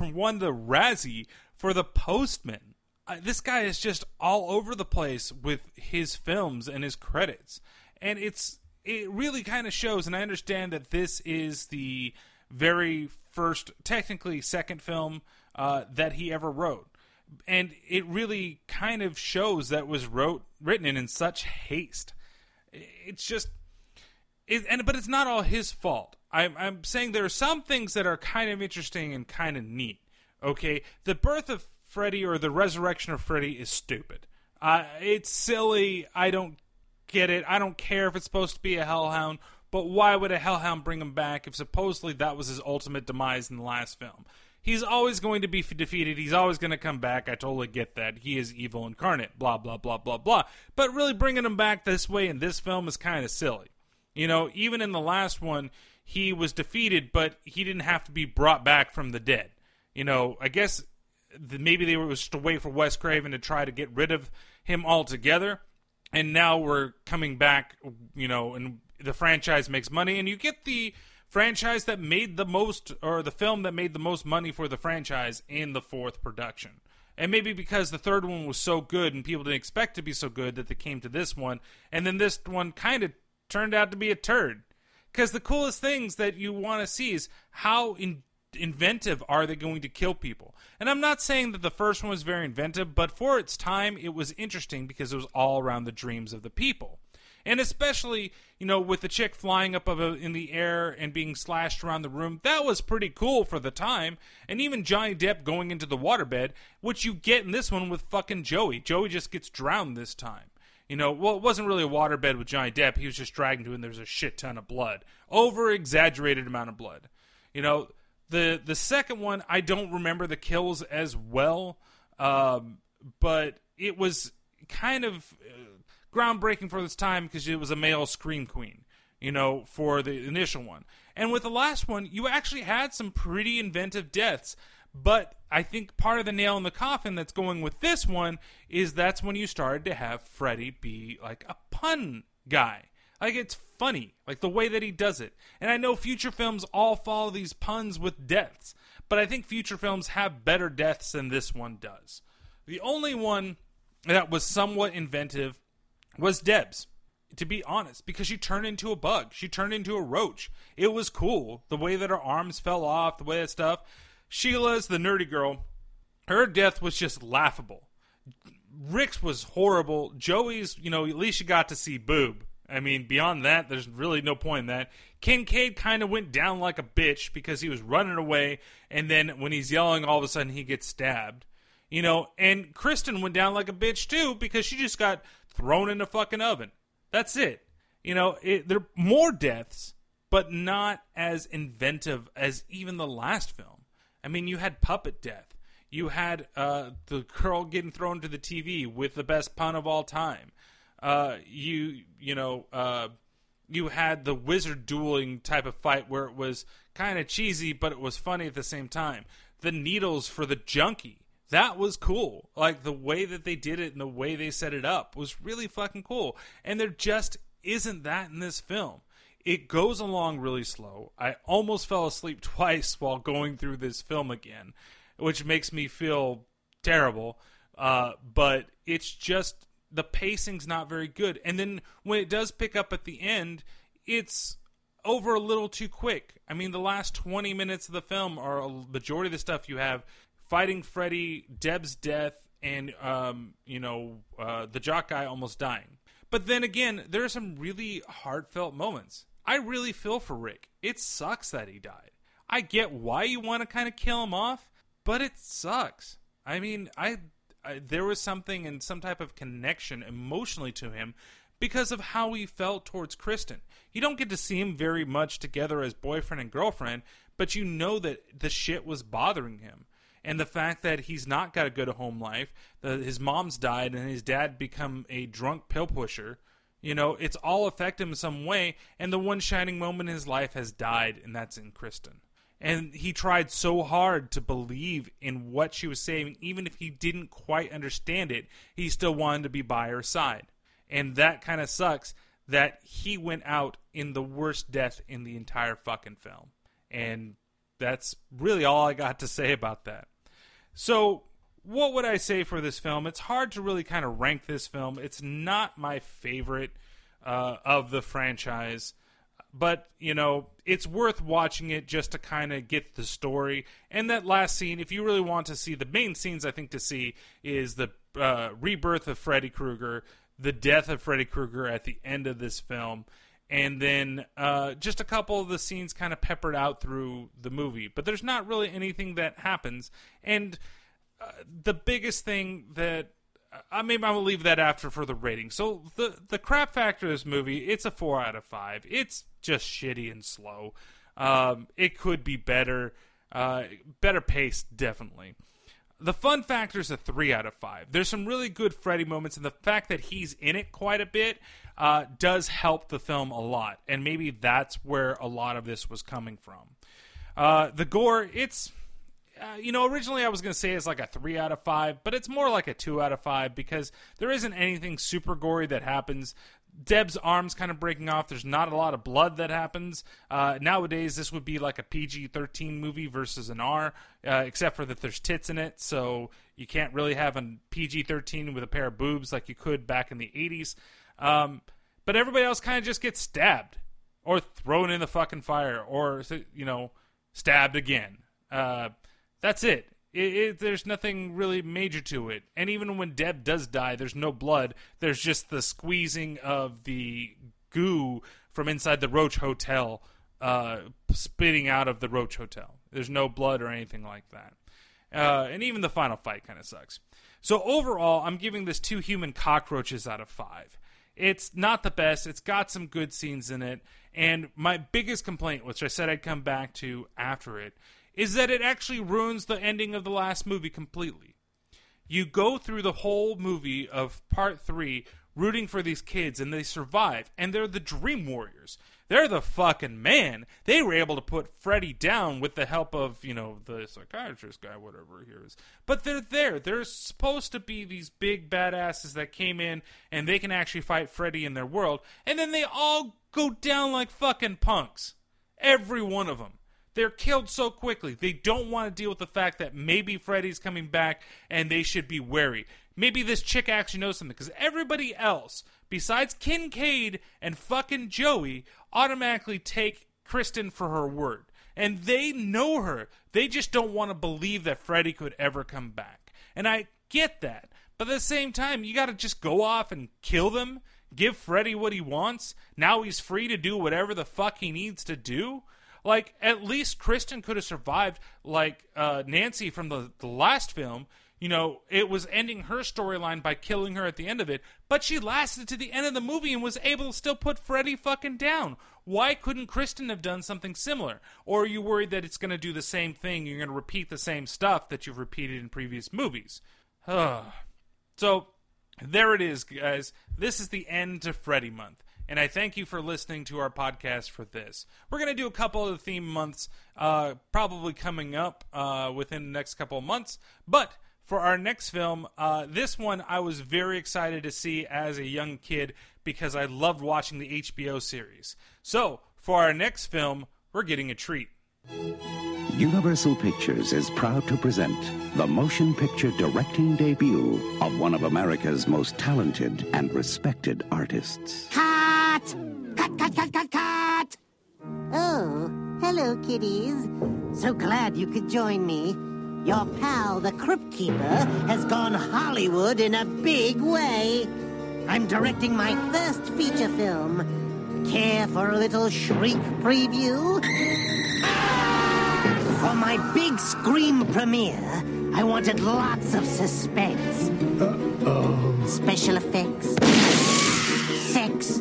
won the Razzie for The Postman. Uh, this guy is just all over the place with his films and his credits. And it's it really kind of shows, and I understand that this is the very first, technically second film uh, that he ever wrote, and it really kind of shows that was wrote written in such haste. It's just, it, and but it's not all his fault. I'm, I'm saying there are some things that are kind of interesting and kind of neat. Okay, the birth of Freddy or the resurrection of Freddy is stupid. Uh, it's silly. I don't get it. I don't care if it's supposed to be a hellhound, but why would a hellhound bring him back if supposedly that was his ultimate demise in the last film? He's always going to be defeated. He's always going to come back. I totally get that. He is evil incarnate. Blah blah blah blah blah. But really bringing him back this way in this film is kind of silly. You know, even in the last one, he was defeated, but he didn't have to be brought back from the dead. You know, I guess maybe they were just a way for Wes Craven to try to get rid of him altogether and now we're coming back, you know, and the franchise makes money, and you get the franchise that made the most, or the film that made the most money for the franchise in the fourth production. And maybe because the third one was so good and people didn't expect to be so good that they came to this one, and then this one kind of turned out to be a turd. Because the coolest things that you want to see is how in inventive are they going to kill people? And I'm not saying that the first one was very inventive, but for its time, it was interesting because it was all around the dreams of the people. And especially, you know, with the chick flying up in the air and being slashed around the room, that was pretty cool for the time. And even Johnny Depp going into the waterbed, which you get in this one with fucking Joey. Joey just gets drowned this time. You know, well, it wasn't really a waterbed with Johnny Depp. He was just dragged into it and there was a shit ton of blood. Over exaggerated amount of blood. You know, the the second one, I don't remember the kills as well, um, but it was kind of uh, groundbreaking for this time because it was a male scream queen, you know, for the initial one. And with the last one, you actually had some pretty inventive deaths. But I think part of the nail in the coffin that's going with this one is that's when you started to have Freddy be like a pun guy. Like it's funny, like the way that he does it. And I know future films all follow these puns with deaths, but I think future films have better deaths than this one does. The only one that was somewhat inventive was Deb's. To be honest, because she turned into a bug. She turned into a roach. It was cool. The way that her arms fell off, the way that stuff. Sheila's the nerdy girl her death was just laughable. Rick's was horrible. Joey's, you know, at least you got to see boob. I mean, beyond that, there's really no point in that. Kincaid kind of went down like a bitch because he was running away, and then when he's yelling, all of a sudden he gets stabbed. You know, and Kristen went down like a bitch too because she just got thrown in a fucking oven. That's it. You know, it, there are more deaths, but not as inventive as even the last film. I mean, you had puppet death. You had uh, the girl getting thrown to the TV with the best pun of all time. Uh, you you know uh, you had the wizard dueling type of fight where it was kind of cheesy, but it was funny at the same time. The needles for the junkie that was cool. Like the way that they did it and the way they set it up was really fucking cool. And there just isn't that in this film. It goes along really slow. I almost fell asleep <laughs> twice while going through this film again, which makes me feel terrible. Uh, but it's just the pacing's not very good. And then when it does pick up at the end, it's over a little too quick. I mean, the last 20 minutes of the film are a majority of the stuff you have fighting Freddy, Deb's death, and um, you know uh, the jock guy almost dying. But then again, there are some really heartfelt moments. I really feel for Rick. It sucks that he died. I get why you want to kind of kill him off, but it sucks. I mean, I, I there was something and some type of connection emotionally to him because of how he felt towards Kristen. You don't get to see him very much together as boyfriend and girlfriend, but you know that the shit was bothering him and the fact that he's not got a good home life, that his mom's died and his dad become a drunk pill pusher. You know, it's all affected him in some way, and the one shining moment in his life has died, and that's in Kristen. And he tried so hard to believe in what she was saying, even if he didn't quite understand it, he still wanted to be by her side. And that kind of sucks that he went out in the worst death in the entire fucking film. And that's really all I got to say about that. So, what would I say for this film? It's hard to really kind of rank this film. It's not my favorite uh, of the franchise, but you know, it's worth watching it just to kind of get the story. And that last scene, if you really want to see the main scenes, I think to see is the uh, rebirth of Freddy Krueger, the death of Freddy Krueger at the end of this film, and then uh, just a couple of the scenes kind of peppered out through the movie. But there's not really anything that happens. And the biggest thing that I maybe I will leave that after for the rating. So the the crap factor of this movie, it's a four out of five. It's just shitty and slow. Um, it could be better, uh, better paced, definitely. The fun factor is a three out of five. There's some really good Freddy moments, and the fact that he's in it quite a bit uh, does help the film a lot. And maybe that's where a lot of this was coming from. Uh, the gore, it's uh, you know, originally I was going to say it's like a three out of five, but it's more like a two out of five because there isn't anything super gory that happens. Deb's arms kind of breaking off. There's not a lot of blood that happens. Uh, nowadays, this would be like a PG 13 movie versus an R, uh, except for that there's tits in it. So you can't really have a PG 13 with a pair of boobs like you could back in the 80s. Um, but everybody else kind of just gets stabbed or thrown in the fucking fire or, you know, stabbed again. Uh, that's it. It, it. There's nothing really major to it. And even when Deb does die, there's no blood. There's just the squeezing of the goo from inside the Roach Hotel, uh, spitting out of the Roach Hotel. There's no blood or anything like that. Uh, and even the final fight kind of sucks. So overall, I'm giving this two human cockroaches out of five. It's not the best. It's got some good scenes in it. And my biggest complaint, which I said I'd come back to after it, is that it actually ruins the ending of the last movie completely. You go through the whole movie of part three rooting for these kids and they survive, and they're the Dream Warriors. They're the fucking man. They were able to put Freddy down with the help of, you know, the psychiatrist guy, whatever he is. But they're there. They're supposed to be these big badasses that came in and they can actually fight Freddy in their world. And then they all go down like fucking punks. Every one of them. They're killed so quickly. They don't want to deal with the fact that maybe Freddy's coming back and they should be wary. Maybe this chick actually knows something because everybody else, besides Kincaid and fucking Joey, automatically take Kristen for her word. and they know her. They just don't want to believe that Freddy could ever come back. And I get that. But at the same time, you got to just go off and kill them, give Freddy what he wants. Now he's free to do whatever the fuck he needs to do. Like, at least Kristen could have survived, like uh, Nancy from the, the last film. You know, it was ending her storyline by killing her at the end of it, but she lasted to the end of the movie and was able to still put Freddy fucking down. Why couldn't Kristen have done something similar? Or are you worried that it's going to do the same thing? You're going to repeat the same stuff that you've repeated in previous movies. <sighs> so, there it is, guys. This is the end to Freddy month. And I thank you for listening to our podcast for this. We're going to do a couple of theme months uh, probably coming up uh, within the next couple of months. But for our next film, uh, this one I was very excited to see as a young kid because I loved watching the HBO series. So for our next film, we're getting a treat. Universal Pictures is proud to present the motion picture directing debut of one of America's most talented and respected artists. Cut! Cut, cut, cut, cut, cut! Oh, hello, kiddies. So glad you could join me. Your pal, the Crypt Keeper, has gone Hollywood in a big way. I'm directing my first feature film. Care for a little shriek preview? For my big scream premiere, I wanted lots of suspense. Uh-oh. Special effects, sex,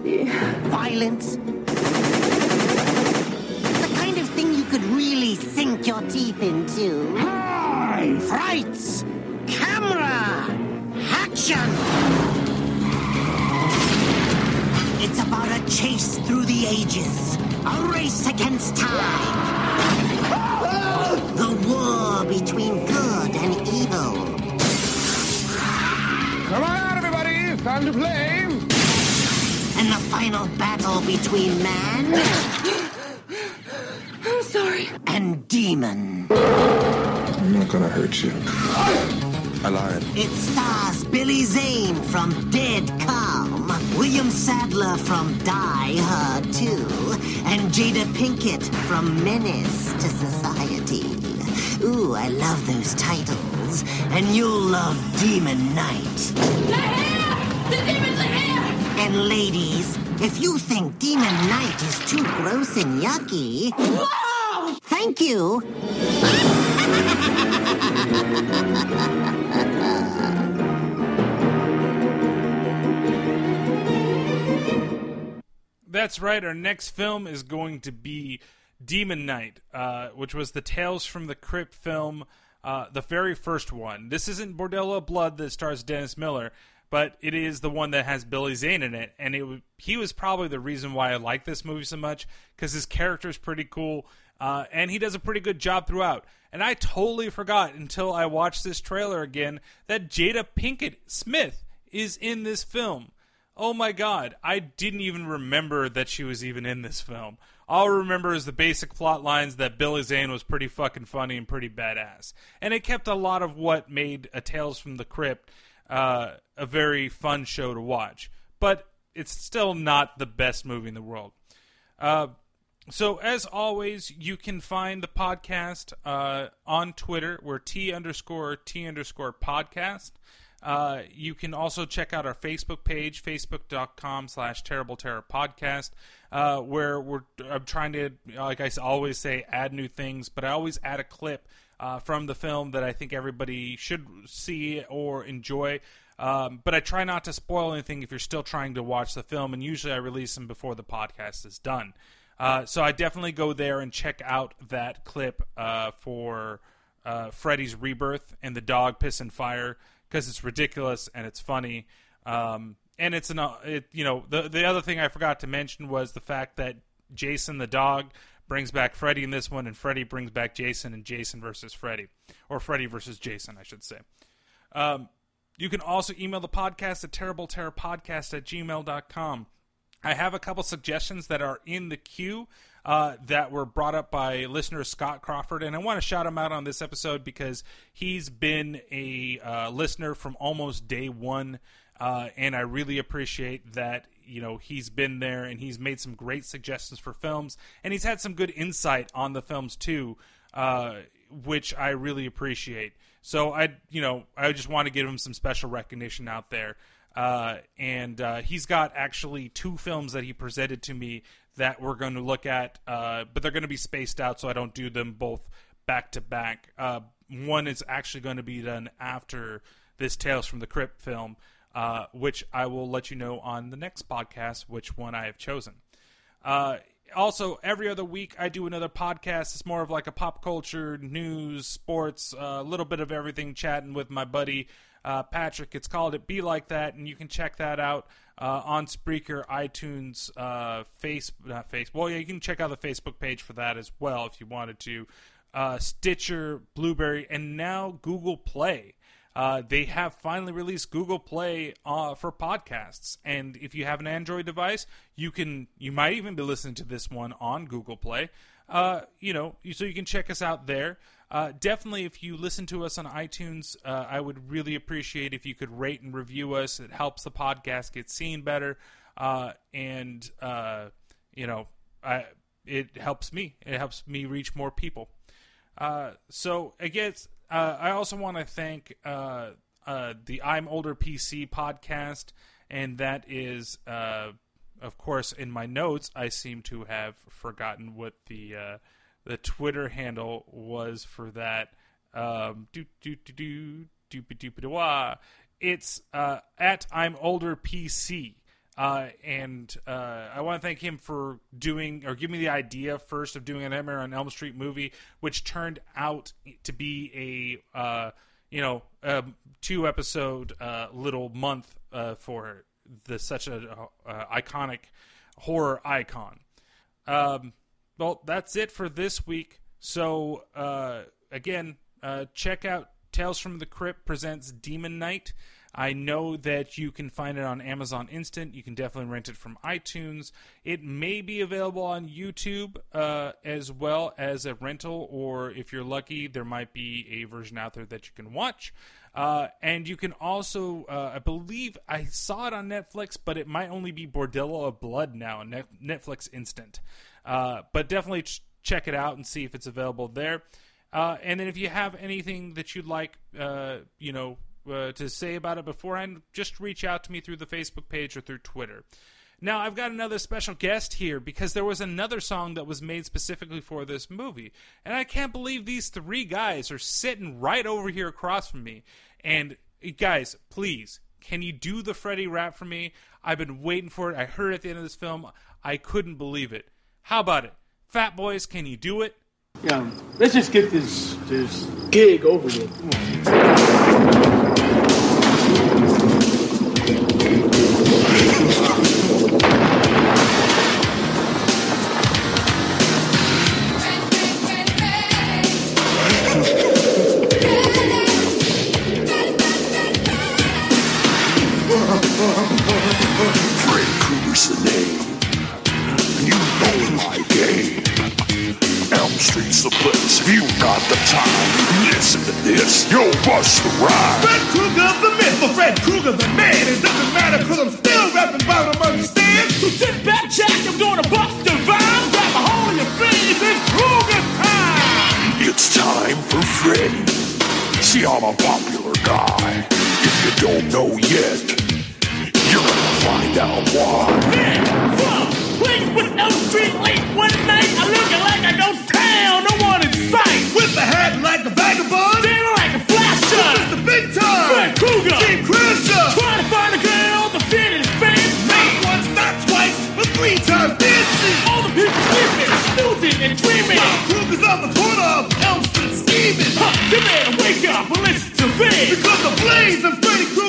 violence. The kind of thing you could really sink your teeth into. Frights! Camera! Action! It's about a chase through the ages, a race against time. The war between good and evil. Come on out, everybody. It's time to play. And the final battle between man <gasps> I'm sorry. and demon. I'm not gonna hurt you. I lied. It stars Billy Zane from Dead Calm, William Sadler from Die Hard 2, and Jada Pinkett from Menace to Society. Ooh, I love those titles. And you'll love Demon Knight. And ladies, if you think Demon Knight is too gross and yucky, Whoa! thank you. That's right. Our next film is going to be Demon Knight, uh, which was the Tales from the Crypt film, uh, the very first one. This isn't Bordello of Blood that stars Dennis Miller, but it is the one that has Billy Zane in it, and it he was probably the reason why I like this movie so much because his character is pretty cool, uh, and he does a pretty good job throughout. And I totally forgot until I watched this trailer again that Jada Pinkett Smith is in this film. Oh my god, I didn't even remember that she was even in this film. All I remember is the basic plot lines that Billy Zane was pretty fucking funny and pretty badass. And it kept a lot of what made A Tales from the Crypt uh, a very fun show to watch. But it's still not the best movie in the world. Uh, so as always, you can find the podcast uh, on Twitter. We're T underscore T underscore podcast. Uh, you can also check out our Facebook page, facebook.com slash terrible terror podcast, uh, where we're I'm trying to, like I always say, add new things, but I always add a clip uh, from the film that I think everybody should see or enjoy. Um, but I try not to spoil anything if you're still trying to watch the film, and usually I release them before the podcast is done. Uh, so I definitely go there and check out that clip uh, for uh, Freddy's rebirth and the dog piss and fire because it's ridiculous and it's funny. Um, and it's an, uh, it, you know, the the other thing I forgot to mention was the fact that Jason the dog brings back Freddy in this one, and Freddy brings back Jason, and Jason versus Freddy, or Freddy versus Jason, I should say. Um, you can also email the podcast at terribleterrorpodcast at gmail.com. I have a couple suggestions that are in the queue uh, that were brought up by listener Scott Crawford, and I want to shout him out on this episode because he's been a uh, listener from almost day one, uh, and I really appreciate that you know he's been there and he's made some great suggestions for films, and he's had some good insight on the films too, uh, which I really appreciate. So I, you know, I just want to give him some special recognition out there. Uh, and uh, he's got actually two films that he presented to me that we're going to look at, uh, but they're going to be spaced out, so I don't do them both back to back. Uh, one is actually going to be done after this Tales from the Crypt film, uh, which I will let you know on the next podcast which one I have chosen. Uh, also, every other week I do another podcast. It's more of like a pop culture, news, sports, a little bit of everything, chatting with my buddy uh, Patrick. It's called It Be Like That, and you can check that out uh, on Spreaker, iTunes, uh, Face, not Face. Well, yeah, you can check out the Facebook page for that as well if you wanted to. Uh, Stitcher, Blubrry, and now Google Play. Uh, they have finally released Google Play uh, for podcasts, and if you have an Android device, you can. You might even be listening to this one on Google Play. Uh, you know, so you can check us out there. Uh, definitely, if you listen to us on iTunes, uh, I would really appreciate if you could rate and review us. It helps the podcast get seen better, uh, and you know, I, it helps me. It helps me reach more people. so again, uh, I also want to thank uh, uh, the I'm Older PC podcast, and that is, uh, of course, in my notes. I seem to have forgotten what the uh, the Twitter handle was for that. Um, do do do do do do do It's uh, at I'm Older PC. Uh, and uh, I want to thank him for doing or giving me the idea first of doing an Nightmare on Elm Street movie, which turned out to be a uh, you know a two episode uh, little month uh, for the such a uh, iconic horror icon. Um, well, that's it for this week. So again, check out Tales from the Crypt presents Demon Knight. I know that you can find it on Amazon Instant. You can definitely rent it from iTunes. It may be available on YouTube uh, as well as a rental, or if you're lucky, there might be a version out there that you can watch. Uh, and you can also, uh, I believe, I saw it on Netflix, but it might only be Bordello of Blood now, Netflix Instant. Uh, but definitely ch- check it out and see if it's available there. Uh, and then if you have anything that you'd like, uh, you know, uh, to say about it beforehand, just reach out to me through the Facebook page or through Twitter. Now, I've got another special guest here because there was another song that was made specifically for this movie. And I can't believe these three guys are sitting right over here across from me. And guys, please, can you do the Freddy rap for me? I've been waiting for it. I heard it at the end of this film. I couldn't believe it. How about it? Fat Boys, can you do it? Yeah, let's just get this this gig over with. A popular guy. If you don't know yet, you're gonna find out why. Place with no street late one night. I'm looking like I go town, no one in sight. With a hat like a vagabond. Standing like a flasher. It's the big time. Fred Krueger. Team Crusher. Trying to find a girl to fit his fancy. Not once, not twice, but three times dancing. All the people sleeping, snoozing and dreaming. While Krueger's on the corner of Elm Street scheming. Huh, to. Because the blaze of Freddy Krueger's